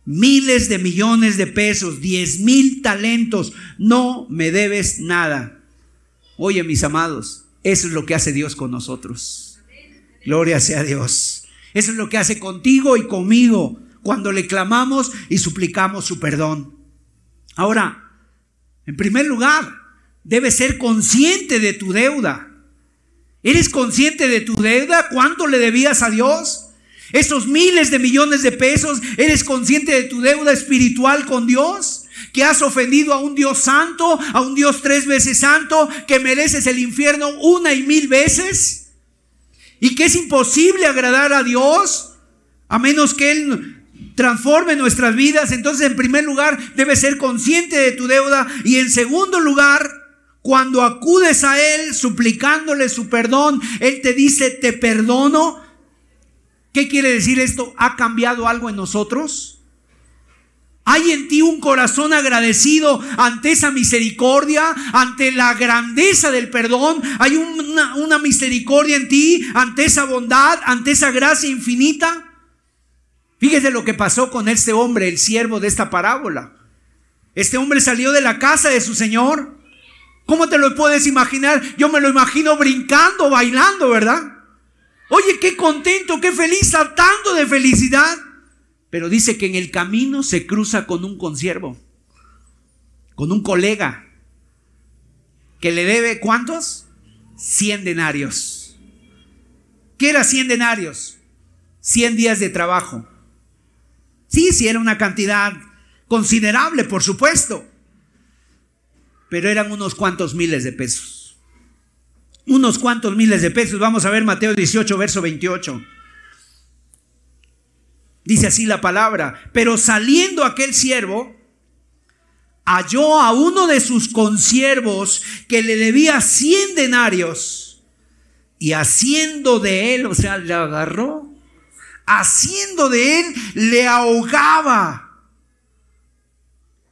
miles de millones de pesos, diez mil talentos, no me debes nada. Oye, mis amados, eso es lo que hace Dios con nosotros. Gloria sea a Dios. Eso es lo que hace contigo y conmigo cuando le clamamos y suplicamos su perdón. Ahora, en primer lugar, debes ser consciente de tu deuda. ¿Eres consciente de tu deuda? ¿Cuánto le debías a Dios? Esos miles de millones de pesos, ¿eres consciente de tu deuda espiritual con Dios? Que has ofendido a un Dios santo, a un Dios tres veces santo, que mereces el infierno una y mil veces. Y que es imposible agradar a Dios a menos que Él transforme nuestras vidas. Entonces, en primer lugar, debes ser consciente de tu deuda. Y en segundo lugar, cuando acudes a Él suplicándole su perdón, Él te dice, te perdono ¿Qué quiere decir esto? ¿Ha cambiado algo en nosotros? ¿Hay en ti un corazón agradecido ante esa misericordia, ante la grandeza del perdón? ¿Hay una, misericordia en ti ante esa bondad, ante esa gracia infinita? Fíjese lo que pasó con este hombre, el siervo de esta parábola. Este hombre salió de la casa de su señor. ¿Cómo te lo puedes imaginar? Yo me lo imagino brincando, bailando, ¿verdad? Oye, qué contento, qué feliz, saltando de felicidad. Pero dice que en el camino se cruza con un consiervo, con un colega, que le debe cuántos? 100 denarios. ¿Qué era 100 denarios? 100 días de trabajo. Sí, sí, era una cantidad considerable, por supuesto. Pero eran unos cuantos miles de pesos unos cuantos miles de pesos. Vamos a ver Mateo 18, verso 28. Dice así la palabra, pero saliendo aquel siervo, halló a uno de sus consiervos que le debía 100 denarios y haciendo de él, o sea, le agarró, haciendo de él, le ahogaba.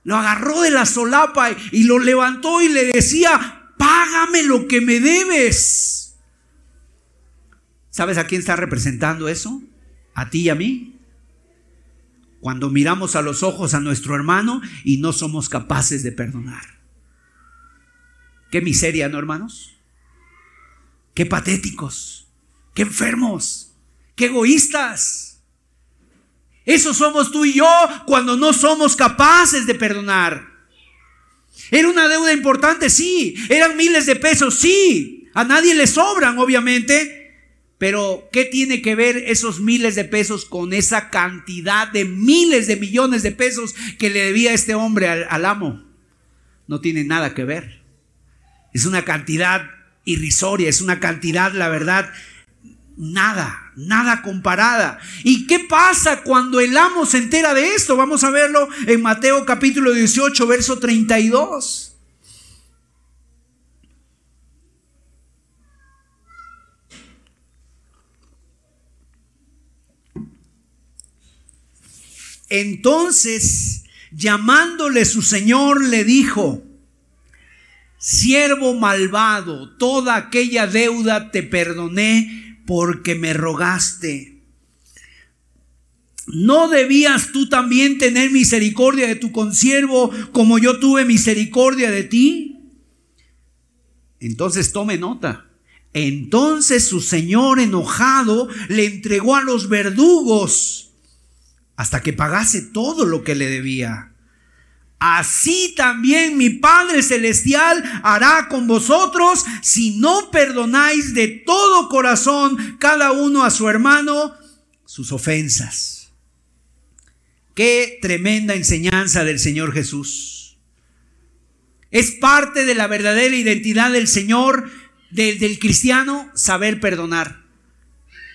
Lo agarró de la solapa y lo levantó y le decía, págame lo que me debes. ¿Sabes a quién está representando eso? A ti y a mí. Cuando miramos a los ojos a nuestro hermano y no somos capaces de perdonar. Qué miseria, ¿no, hermanos? Qué patéticos, qué enfermos, qué egoístas. Eso somos tú y yo cuando no somos capaces de perdonar. ¿Era una deuda importante? Sí. ¿Eran miles de pesos? Sí. A nadie le sobran, obviamente. Pero, ¿qué tiene que ver esos miles de pesos con esa cantidad de miles de millones de pesos que le debía este hombre al, amo? No tiene nada que ver. Es una cantidad irrisoria, es una cantidad, la verdad, nada, nada comparada. ¿Y qué pasa cuando el amo se entera de esto? Vamos a verlo en Mateo capítulo 18, verso 32. Entonces, llamándole su señor, le dijo, siervo malvado, toda aquella deuda te perdoné porque me rogaste. ¿No debías tú también tener misericordia de tu consiervo como yo tuve misericordia de ti? Entonces tome nota. Entonces su señor enojado le entregó a los verdugos hasta que pagase todo lo que le debía. Así también mi Padre Celestial hará con vosotros si no perdonáis de todo corazón cada uno a su hermano sus ofensas. Qué tremenda enseñanza del Señor Jesús. Es parte de la verdadera identidad del Señor, del, cristiano, saber perdonar.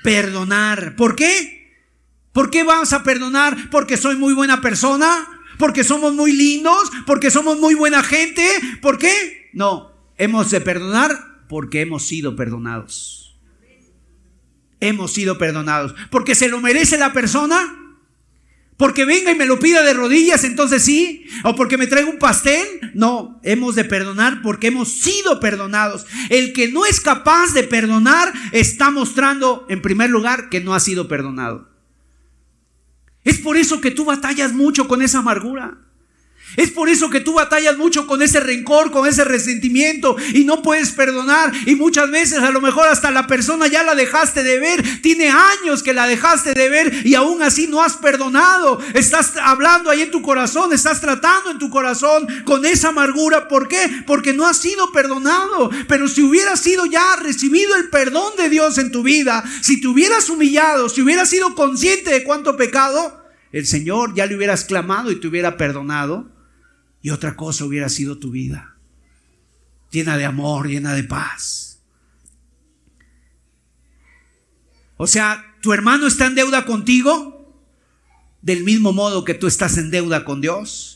Perdonar. ¿Por qué? ¿Por qué vamos a perdonar? ¿Porque soy muy buena persona? porque somos muy lindos, porque somos muy buena gente. ¿Por qué? No, hemos de perdonar porque hemos sido perdonados. Hemos sido perdonados. Porque se lo merece la persona. Porque venga y me lo pida de rodillas, entonces sí. O porque me traiga un pastel. No, hemos de perdonar porque hemos sido perdonados. El que no es capaz de perdonar está mostrando, en primer lugar, que no ha sido perdonado. Es por eso que tú batallas mucho con esa amargura. Es por eso que tú batallas mucho con ese rencor, con ese resentimiento y no puedes perdonar. Y muchas veces a lo mejor hasta la persona ya la dejaste de ver. Tiene años que la dejaste de ver y aún así no has perdonado. Estás hablando ahí en tu corazón, estás tratando en tu corazón con esa amargura. ¿Por qué? Porque no has sido perdonado. Pero si hubieras sido ya recibido el perdón de Dios en tu vida, si te hubieras humillado, si hubieras sido consciente de cuánto pecado, el Señor ya le hubieras clamado y te hubiera perdonado y otra cosa hubiera sido tu vida, llena de amor, llena de paz. O sea, tu hermano está en deuda contigo del mismo modo que tú estás en deuda con Dios.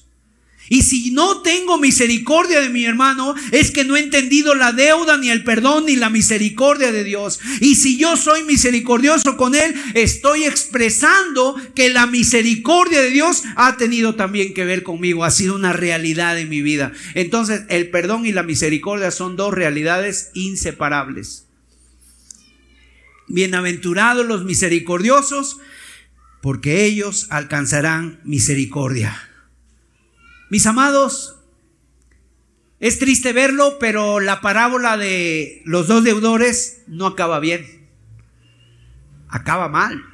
Y si no tengo misericordia de mi hermano, es que no he entendido la deuda, ni el perdón, ni la misericordia de Dios. Y si yo soy misericordioso con él, estoy expresando que la misericordia de Dios ha tenido también que ver conmigo, ha sido una realidad en mi vida. Entonces, el perdón y la misericordia son dos realidades inseparables. Bienaventurados los misericordiosos, porque ellos alcanzarán misericordia. Mis amados, es triste verlo, pero la parábola de los dos deudores no acaba bien. Acaba mal.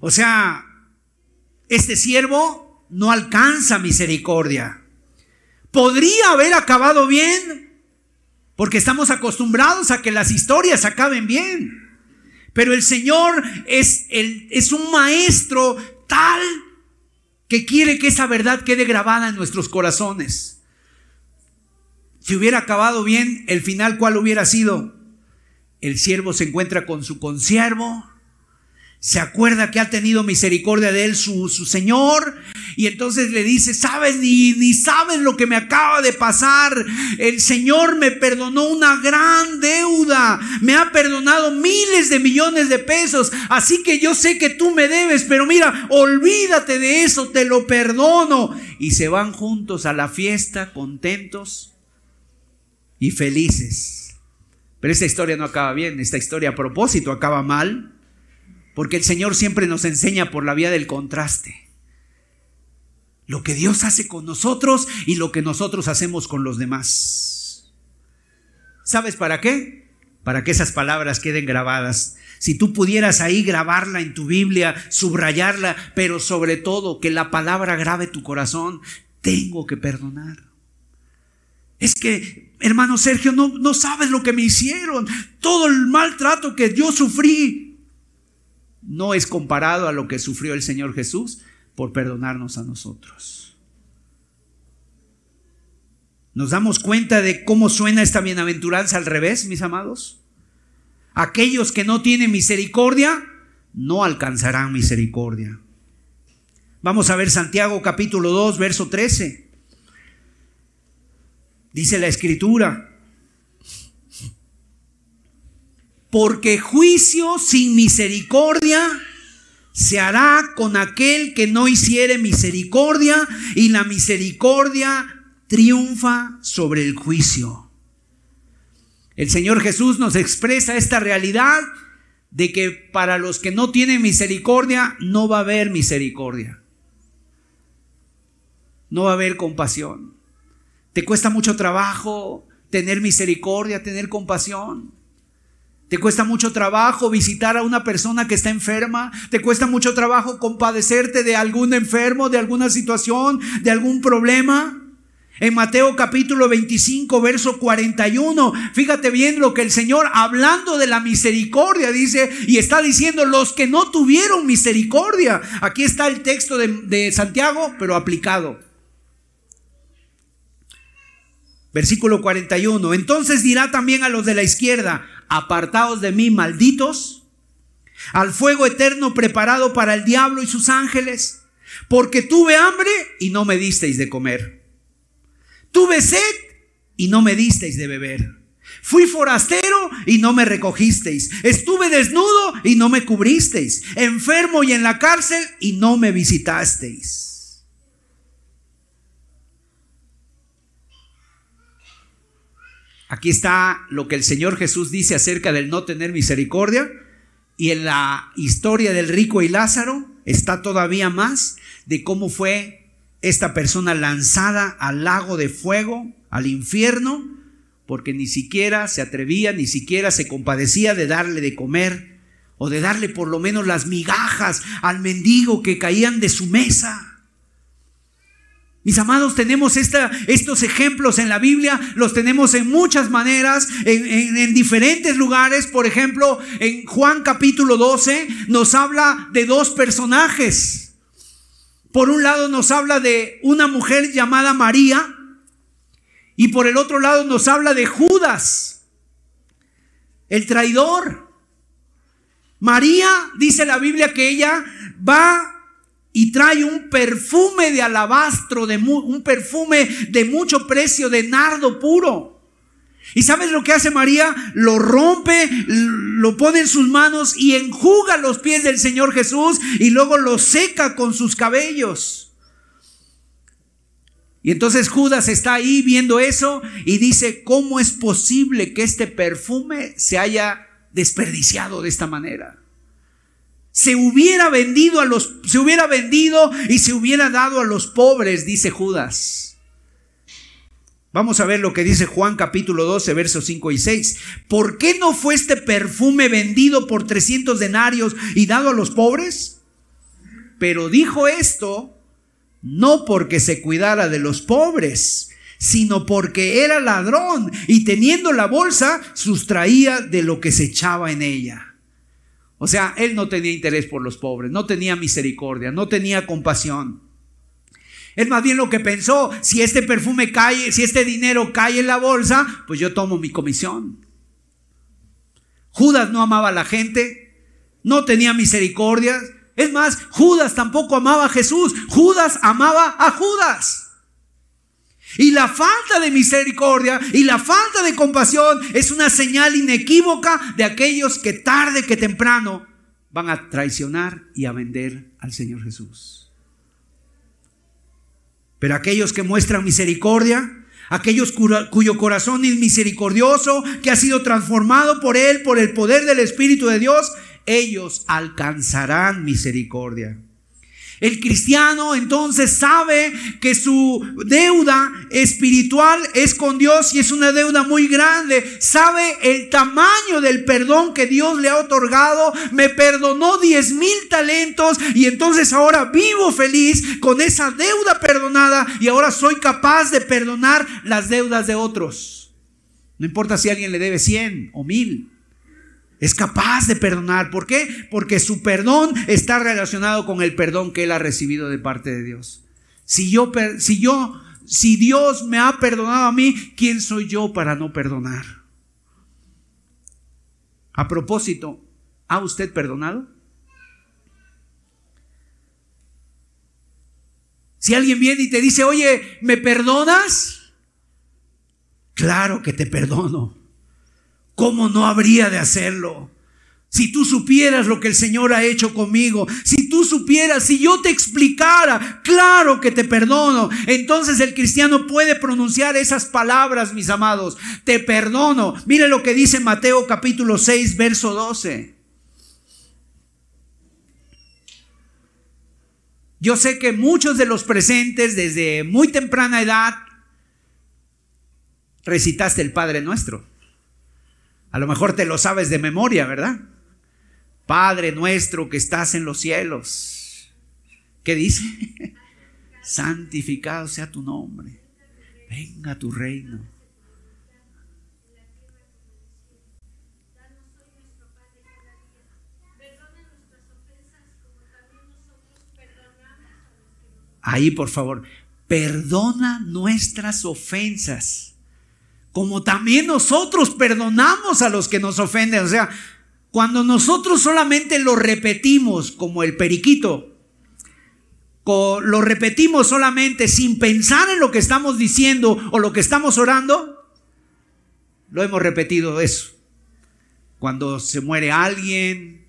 O sea, este siervo no alcanza misericordia. Podría haber acabado bien, porque estamos acostumbrados a que las historias acaben bien. Pero el Señor es, es un maestro tal que quiere que esa verdad quede grabada en nuestros corazones. Si hubiera acabado bien, el final, ¿cuál hubiera sido? El siervo se encuentra con su consiervo, se acuerda que ha tenido misericordia de él su, su Señor y entonces le dice, sabes, ni, ni sabes lo que me acaba de pasar. El Señor me perdonó una gran deuda, me ha perdonado miles de millones de pesos, así que yo sé que tú me debes, pero mira, olvídate de eso, te lo perdono. Y se van juntos a la fiesta contentos y felices. Pero esta historia no acaba bien, esta historia a propósito acaba mal. Porque el Señor siempre nos enseña por la vía del contraste. Lo que Dios hace con nosotros y lo que nosotros hacemos con los demás. ¿Sabes para qué? Para que esas palabras queden grabadas. Si tú pudieras ahí grabarla en tu Biblia, subrayarla, pero sobre todo que la palabra grabe tu corazón, tengo que perdonar. Es que, hermano Sergio, no, no sabes lo que me hicieron, todo el maltrato que yo sufrí no es comparado a lo que sufrió el Señor Jesús por perdonarnos a nosotros. ¿Nos damos cuenta de cómo suena esta bienaventuranza al revés, mis amados? Aquellos que no tienen misericordia no alcanzarán misericordia. Vamos a ver Santiago capítulo 2, verso 13. Dice la escritura, porque juicio sin misericordia se hará con aquel que no hiciere misericordia y la misericordia triunfa sobre el juicio. El Señor Jesús nos expresa esta realidad de que para los que no tienen misericordia no va a haber misericordia. No va a haber compasión. Te cuesta mucho trabajo tener misericordia, tener compasión. Te cuesta mucho trabajo visitar a una persona que está enferma. Te cuesta mucho trabajo compadecerte de algún enfermo, de alguna situación, de algún problema. En Mateo capítulo 25, verso 41, fíjate bien lo que el Señor, hablando de la misericordia, dice, y está diciendo los que no tuvieron misericordia. Aquí está el texto de, de Santiago, pero aplicado. Versículo 41. Entonces dirá también a los de la izquierda, apartaos de mí, malditos, al fuego eterno preparado para el diablo y sus ángeles, porque tuve hambre y no me disteis de comer. Tuve sed y no me disteis de beber. Fui forastero y no me recogisteis. Estuve desnudo y no me cubristeis. Enfermo y en la cárcel y no me visitasteis. Aquí está lo que el Señor Jesús dice acerca del no tener misericordia. Y en la historia del rico y Lázaro está todavía más de cómo fue esta persona lanzada al lago de fuego, al infierno, porque ni siquiera se atrevía, ni siquiera se compadecía de darle de comer o de darle por lo menos las migajas al mendigo que caían de su mesa. Mis amados, tenemos estos ejemplos en la Biblia, los tenemos en muchas maneras, en, en, diferentes lugares. Por ejemplo, en Juan capítulo 12 nos habla de dos personajes. Por un lado nos habla de una mujer llamada María y por el otro lado nos habla de Judas, el traidor. María, dice la Biblia, que ella va y trae un perfume de alabastro, de un perfume de mucho precio, de nardo puro. ¿Y sabes lo que hace María? Lo rompe, lo pone en sus manos y enjuga los pies del Señor Jesús y luego lo seca con sus cabellos. Y entonces Judas está ahí viendo eso y dice, ¿cómo es posible que este perfume se haya desperdiciado de esta manera? Se hubiera vendido a los, se hubiera vendido y se hubiera dado a los pobres, dice Judas. Vamos a ver lo que dice Juan capítulo 12, versos 5 y 6. ¿Por qué no fue este perfume vendido por 300 denarios y dado a los pobres? Pero dijo esto no porque se cuidara de los pobres, sino porque era ladrón y teniendo la bolsa sustraía de lo que se echaba en ella. O sea, él no tenía interés por los pobres, no tenía misericordia, no tenía compasión. Es más bien lo que pensó, si este perfume cae, si este dinero cae en la bolsa, pues yo tomo mi comisión. Judas no amaba a la gente, no tenía misericordia. Es más, Judas tampoco amaba a Jesús, Judas amaba a Judas. Y la falta de misericordia y la falta de compasión es una señal inequívoca de aquellos que tarde que temprano van a traicionar y a vender al Señor Jesús. Pero aquellos que muestran misericordia, aquellos cuyo corazón es misericordioso, que ha sido transformado por Él, por el poder del Espíritu de Dios, ellos alcanzarán misericordia. El cristiano entonces sabe que su deuda espiritual es con Dios y es una deuda muy grande. Sabe el tamaño del perdón que Dios le ha otorgado. Me perdonó 10 mil talentos y entonces ahora vivo feliz con esa deuda perdonada y ahora soy capaz de perdonar las deudas de otros. No importa si alguien le debe 100 o mil. Es capaz de perdonar. ¿Por qué? Porque su perdón está relacionado con el perdón que él ha recibido de parte de Dios. Si yo, si yo, si Dios me ha perdonado a mí, ¿quién soy yo para no perdonar? A propósito, ¿ha usted perdonado? Si alguien viene y te dice, oye, ¿me perdonas? Claro que te perdono. ¿Cómo no habría de hacerlo? Si tú supieras lo que el Señor ha hecho conmigo, si tú supieras, si yo te explicara, claro que te perdono. Entonces el cristiano puede pronunciar esas palabras, mis amados. Te perdono. Mire lo que dice Mateo capítulo 6, verso 12. Yo sé que muchos de los presentes desde muy temprana edad recitaste el Padre Nuestro. A lo mejor te lo sabes de memoria, ¿verdad? Padre nuestro que estás en los cielos. ¿Qué dice? Santificado sea tu nombre. Venga tu reino. Ahí, por favor, perdona nuestras ofensas como también nosotros perdonamos a los que nos ofenden. O sea, cuando nosotros solamente lo repetimos como el periquito, lo repetimos solamente sin pensar en lo que estamos diciendo o lo que estamos orando, lo hemos repetido eso. Cuando se muere alguien,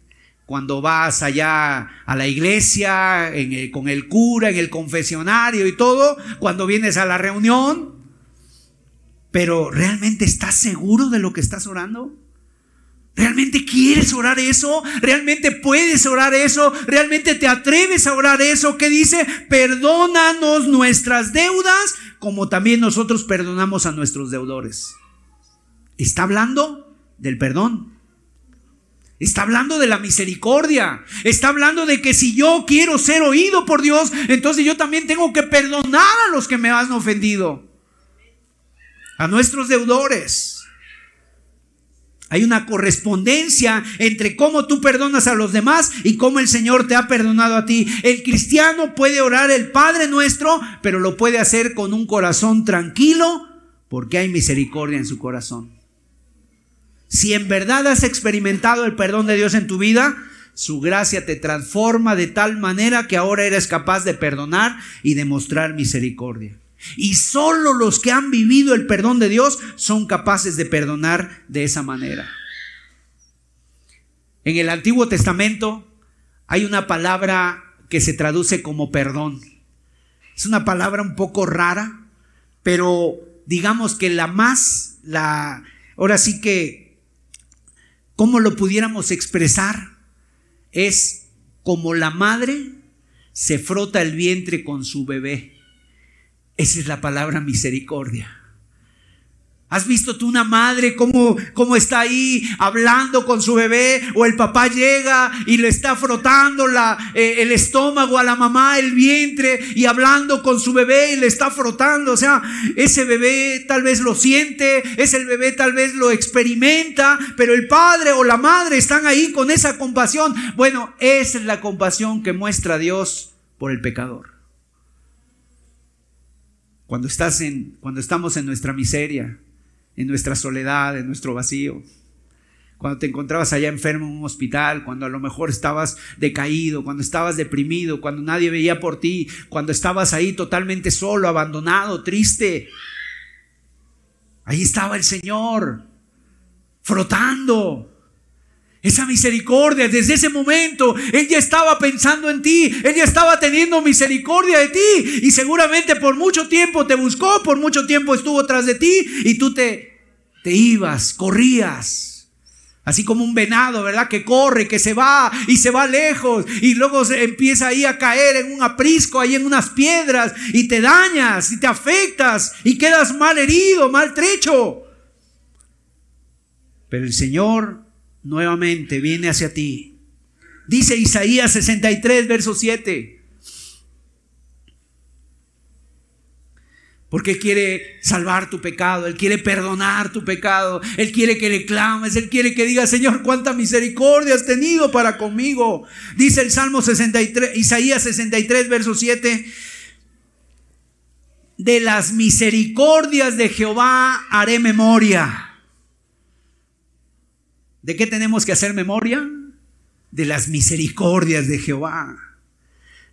cuando vas allá a la iglesia, con el cura, en el confesionario y todo, cuando vienes a la reunión, pero ¿realmente estás seguro de lo que estás orando? ¿Realmente quieres orar eso? ¿Realmente puedes orar eso? ¿Realmente te atreves a orar eso? ¿Qué dice? Perdónanos nuestras deudas como también nosotros perdonamos a nuestros deudores. Está hablando del perdón. Está hablando de la misericordia. Está hablando de que si yo quiero ser oído por Dios, entonces yo también tengo que perdonar a los que me han ofendido. A nuestros deudores. Hay una correspondencia entre cómo tú perdonas a los demás y cómo el Señor te ha perdonado a ti. El cristiano puede orar el Padre nuestro, pero lo puede hacer con un corazón tranquilo porque hay misericordia en su corazón. Si en verdad has experimentado el perdón de Dios en tu vida, su gracia te transforma de tal manera que ahora eres capaz de perdonar y demostrar misericordia. Y solo los que han vivido el perdón de Dios son capaces de perdonar de esa manera. En el Antiguo Testamento hay una palabra que se traduce como perdón. Es una palabra un poco rara, pero digamos que la más, la, ahora sí que, ¿cómo lo pudiéramos expresar? Es como la madre se frota el vientre con su bebé. Esa es la palabra misericordia. ¿Has visto tú una madre cómo, cómo, está ahí hablando con su bebé? O el papá llega y le está frotando la, eh, el estómago a la mamá, el vientre, y hablando con su bebé y le está frotando. O sea, ese bebé tal vez lo siente, ese bebé tal vez lo experimenta, pero el padre o la madre están ahí con esa compasión. Bueno, esa es la compasión que muestra Dios por el pecador. Cuando, estás en, cuando estamos en nuestra miseria, en nuestra soledad, en nuestro vacío. Cuando te encontrabas allá enfermo en un hospital, cuando a lo mejor estabas decaído, cuando estabas deprimido, cuando nadie veía por ti, cuando estabas ahí totalmente solo, abandonado, triste. Ahí estaba el Señor, frotando, esa misericordia, desde ese momento, Él ya estaba pensando en ti, Él ya estaba teniendo misericordia de ti y seguramente por mucho tiempo te buscó, por mucho tiempo estuvo tras de ti y tú te, te ibas, corrías. Así como un venado, ¿verdad? Que corre, que se va y se va lejos y luego se empieza ahí a caer en un aprisco, ahí en unas piedras y te dañas y te afectas y quedas mal herido, maltrecho. Pero el Señor nuevamente viene hacia ti. Dice Isaías 63, verso 7. Porque quiere salvar tu pecado, Él quiere perdonar tu pecado, Él quiere que le clames, Él quiere que digas, Señor, cuánta misericordia has tenido para conmigo. Dice el Salmo 63, Isaías 63, verso 7. De las misericordias de Jehová haré memoria ¿De qué tenemos que hacer memoria? De las misericordias de Jehová,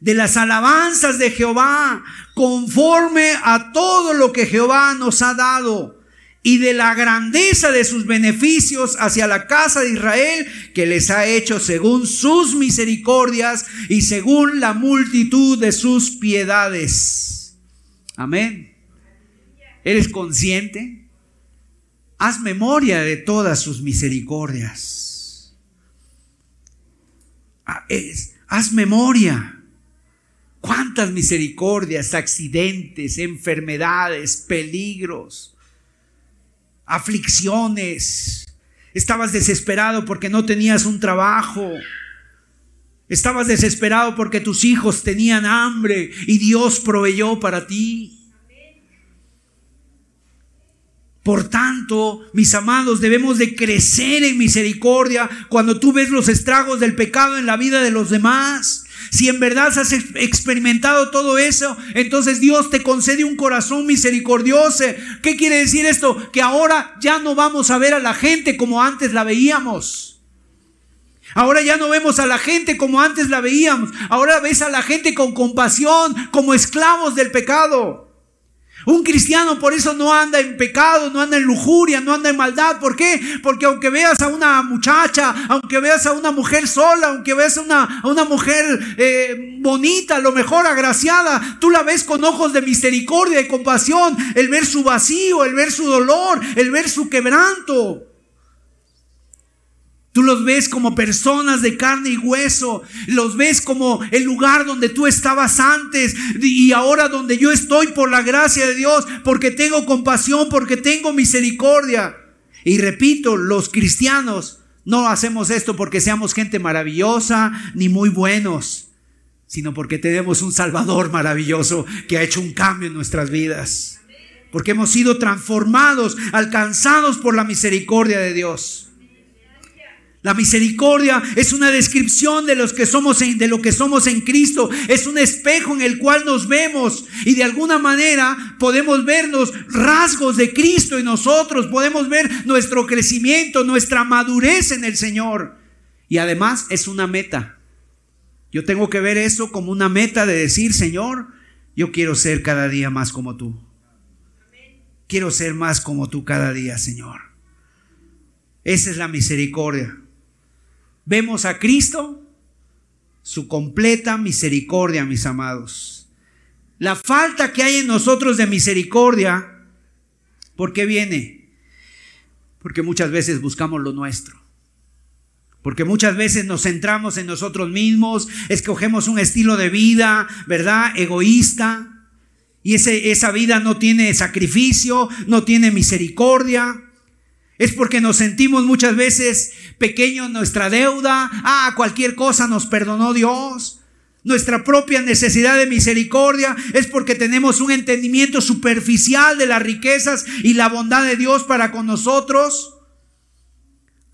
de las alabanzas de Jehová, conforme a todo lo que Jehová nos ha dado y de la grandeza de sus beneficios hacia la casa de Israel, que les ha hecho según sus misericordias y según la multitud de sus piedades. Amén. ¿Eres consciente? Haz memoria de todas sus misericordias. Ah, haz memoria. ¿Cuántas misericordias, accidentes, enfermedades, peligros, aflicciones? Estabas desesperado porque no tenías un trabajo. Estabas desesperado porque tus hijos tenían hambre y Dios proveyó para ti. Por tanto, mis amados, debemos de crecer en misericordia cuando tú ves los estragos del pecado en la vida de los demás. Si en verdad has experimentado todo eso, entonces Dios te concede un corazón misericordioso. ¿Qué quiere decir esto? Que ahora ya no vamos a ver a la gente como antes la veíamos. Ahora ya no vemos a la gente como antes la veíamos. Ahora ves a la gente con compasión, como esclavos del pecado. Un cristiano por eso no anda en pecado, no anda en lujuria, no anda en maldad. ¿Por qué? Porque aunque veas a una muchacha, aunque veas a una mujer sola, aunque veas a una, una mujer eh, bonita, a lo mejor agraciada, tú la ves con ojos de misericordia y compasión, el ver su vacío, el ver su dolor, el ver su quebranto. Tú los ves como personas de carne y hueso. Los ves como el lugar donde tú estabas antes y ahora donde yo estoy por la gracia de Dios, porque tengo compasión, porque tengo misericordia. Y repito, los cristianos no hacemos esto porque seamos gente maravillosa ni muy buenos, sino porque tenemos un Salvador maravilloso que ha hecho un cambio en nuestras vidas. Porque hemos sido transformados, alcanzados por la misericordia de Dios. La misericordia es una descripción de, los que somos de lo que somos en Cristo. Es un espejo en el cual nos vemos y de alguna manera podemos ver los rasgos de Cristo en nosotros. Podemos ver nuestro crecimiento, nuestra madurez en el Señor. Y además es una meta. Yo tengo que ver eso como una meta de decir, Señor, yo quiero ser cada día más como tú. Quiero ser más como tú cada día, Señor. Esa es la misericordia vemos a Cristo, su completa misericordia, mis amados. La falta que hay en nosotros de misericordia, ¿por qué viene? Porque muchas veces buscamos lo nuestro. Porque muchas veces nos centramos en nosotros mismos, escogemos un estilo de vida, ¿verdad? Egoísta. Y ese, esa vida no tiene sacrificio, no tiene misericordia. Es porque nos sentimos muchas veces pequeños nuestra deuda. Ah, cualquier cosa nos perdonó Dios. Nuestra propia necesidad de misericordia es porque tenemos un entendimiento superficial de las riquezas y la bondad de Dios para con nosotros.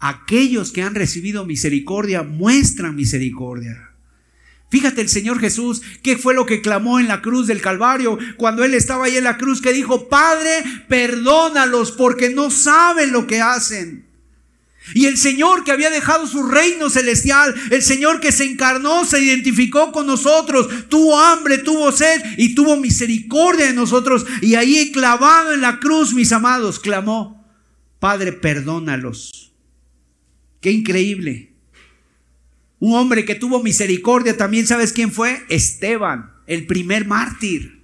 Aquellos que han recibido misericordia muestran misericordia. Fíjate el Señor Jesús, qué fue lo que clamó en la cruz del Calvario cuando Él estaba ahí en la cruz, que dijo, Padre, perdónalos porque no saben lo que hacen. Y el Señor que había dejado su reino celestial, el Señor que se encarnó, se identificó con nosotros, tuvo hambre, tuvo sed y tuvo misericordia de nosotros. Y ahí clavado en la cruz, mis amados, clamó, Padre, perdónalos. Qué increíble. Un hombre que tuvo misericordia también, ¿sabes quién fue? Esteban, el primer mártir.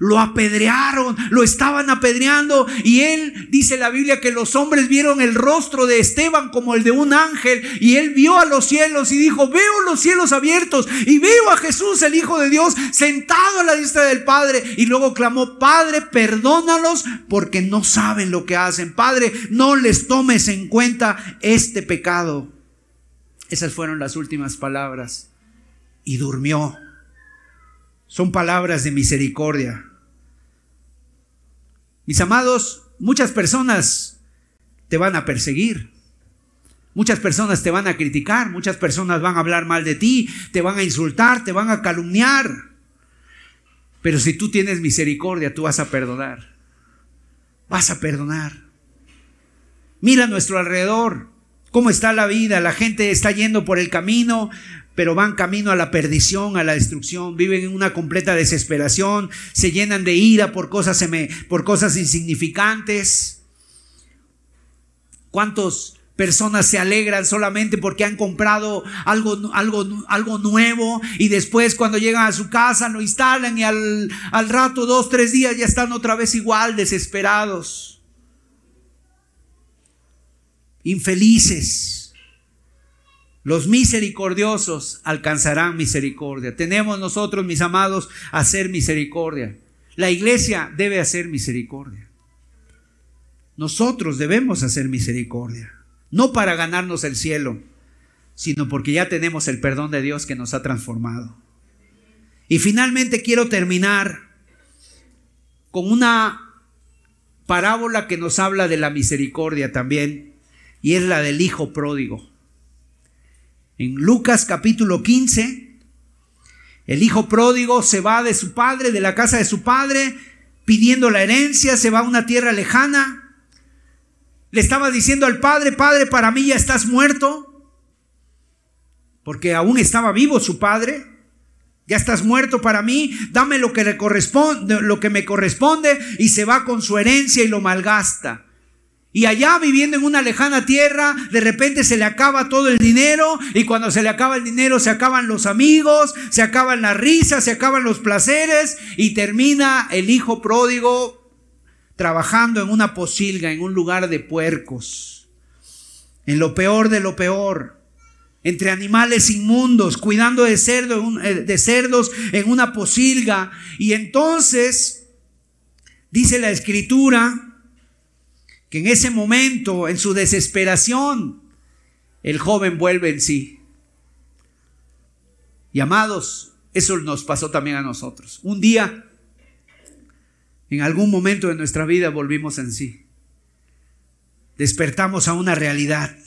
Lo apedrearon, lo estaban apedreando y él dice la Biblia que los hombres vieron el rostro de Esteban como el de un ángel y él vio a los cielos y dijo, veo los cielos abiertos y veo a Jesús, el Hijo de Dios, sentado a la diestra del Padre y luego clamó, Padre, perdónalos porque no saben lo que hacen. Padre, no les tomes en cuenta este pecado. Esas fueron las últimas palabras. Y durmió. Son palabras de misericordia. Mis amados, muchas personas te van a perseguir. Muchas personas te van a criticar, muchas personas van a hablar mal de ti, te van a insultar, te van a calumniar. Pero si tú tienes misericordia, tú vas a perdonar. Vas a perdonar. Mira a nuestro alrededor cómo está la vida. La gente está yendo por el camino, pero van camino a la perdición, a la destrucción. Viven en una completa desesperación, se llenan de ira por cosas, por cosas insignificantes. ¿Cuántas personas se alegran solamente porque han comprado algo, algo, algo nuevo y después cuando llegan a su casa lo instalan y al, al rato, dos, tres días ya están otra vez igual desesperados? Infelices. Los misericordiosos alcanzarán misericordia. Tenemos nosotros, mis amados, hacer misericordia. La iglesia debe hacer misericordia. Nosotros debemos hacer misericordia. No para ganarnos el cielo, sino porque ya tenemos el perdón de Dios que nos ha transformado. Y finalmente quiero terminar con una parábola que nos habla de la misericordia también y es la del hijo pródigo. En Lucas capítulo 15, el hijo pródigo se va de su padre, de la casa de su padre, pidiendo la herencia, se va a una tierra lejana. Le estaba diciendo al padre, padre, para mí ya estás muerto, porque aún estaba vivo su padre. Ya estás muerto para mí, dame lo que, le corresponde, lo que me corresponde y se va con su herencia y lo malgasta. Y allá viviendo en una lejana tierra, de repente se le acaba todo el dinero y cuando se le acaba el dinero se acaban los amigos, se acaban las risas, se acaban los placeres y termina el hijo pródigo trabajando en una posilga, en un lugar de puercos. en lo peor de lo peor, entre animales inmundos, cuidando de, cerdo, eh, de cerdos en una posilga. Y entonces, dice la escritura, que en ese momento, en su desesperación, el joven vuelve en sí. Y amados, eso nos pasó también a nosotros. Un día, en algún momento de nuestra vida, volvimos en sí. Despertamos a una realidad.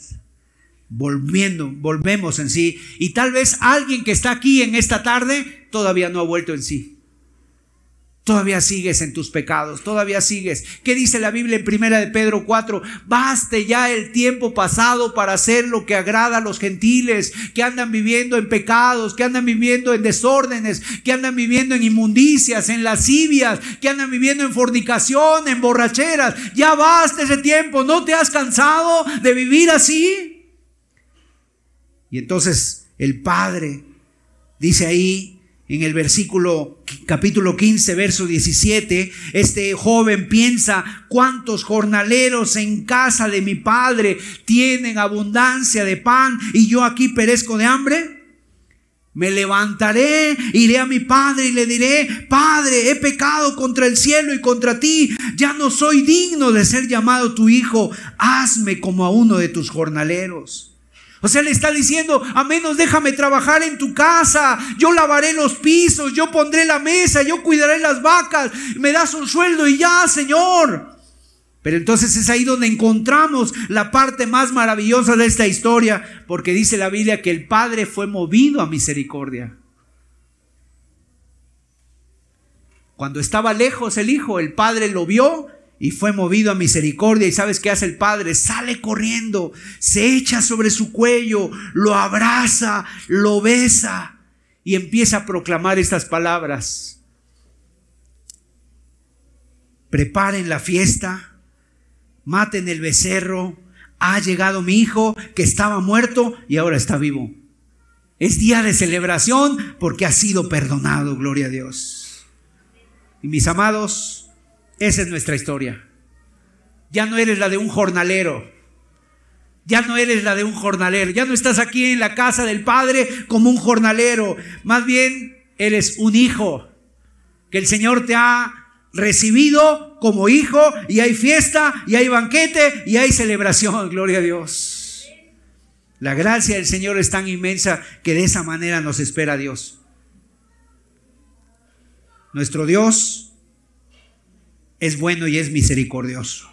Volviendo, volvemos en sí. Y tal vez alguien que está aquí en esta tarde todavía no ha vuelto en sí. Todavía sigues en tus pecados, todavía sigues. ¿Qué dice la Biblia en primera de Pedro 4? Baste ya el tiempo pasado para hacer lo que agrada a los gentiles, que andan viviendo en pecados, que andan viviendo en desórdenes, que andan viviendo en inmundicias, en lascivias, que andan viviendo en fornicación, en borracheras. Ya basta ese tiempo, ¿no te has cansado de vivir así? Y entonces el Padre dice ahí, en el versículo capítulo 15, verso 17, este joven piensa, ¿cuántos jornaleros en casa de mi padre tienen abundancia de pan y yo aquí perezco de hambre? Me levantaré, iré a mi padre y le diré, Padre, he pecado contra el cielo y contra ti, ya no soy digno de ser llamado tu hijo, hazme como a uno de tus jornaleros. O sea, le está diciendo, a menos déjame trabajar en tu casa, yo lavaré los pisos, yo pondré la mesa, yo cuidaré las vacas, me das un sueldo y ya, Señor. Pero entonces es ahí donde encontramos la parte más maravillosa de esta historia, porque dice la Biblia que el Padre fue movido a misericordia. Cuando estaba lejos el Hijo, el Padre lo vio y fue movido a misericordia. ¿Y sabes qué hace el padre? Sale corriendo, se echa sobre su cuello, lo abraza, lo besa y empieza a proclamar estas palabras. Preparen la fiesta, maten el becerro, ha llegado mi hijo que estaba muerto y ahora está vivo. Es día de celebración porque ha sido perdonado, gloria a Dios. Y mis amados, esa es nuestra historia. Ya no eres la de un jornalero. Ya no eres la de un jornalero. Ya no estás aquí en la casa del Padre como un jornalero. Más bien eres un hijo. Que el Señor te ha recibido como hijo y hay fiesta y hay banquete y hay celebración. Gloria a Dios. La gracia del Señor es tan inmensa que de esa manera nos espera Dios. Nuestro Dios es bueno y es misericordioso.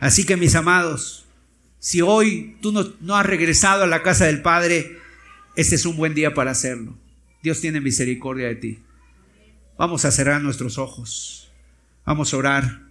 Así que mis amados, si hoy tú no, has regresado a la casa del Padre, este es un buen día para hacerlo. Dios tiene misericordia de ti. Vamos a cerrar nuestros ojos. Vamos a orar.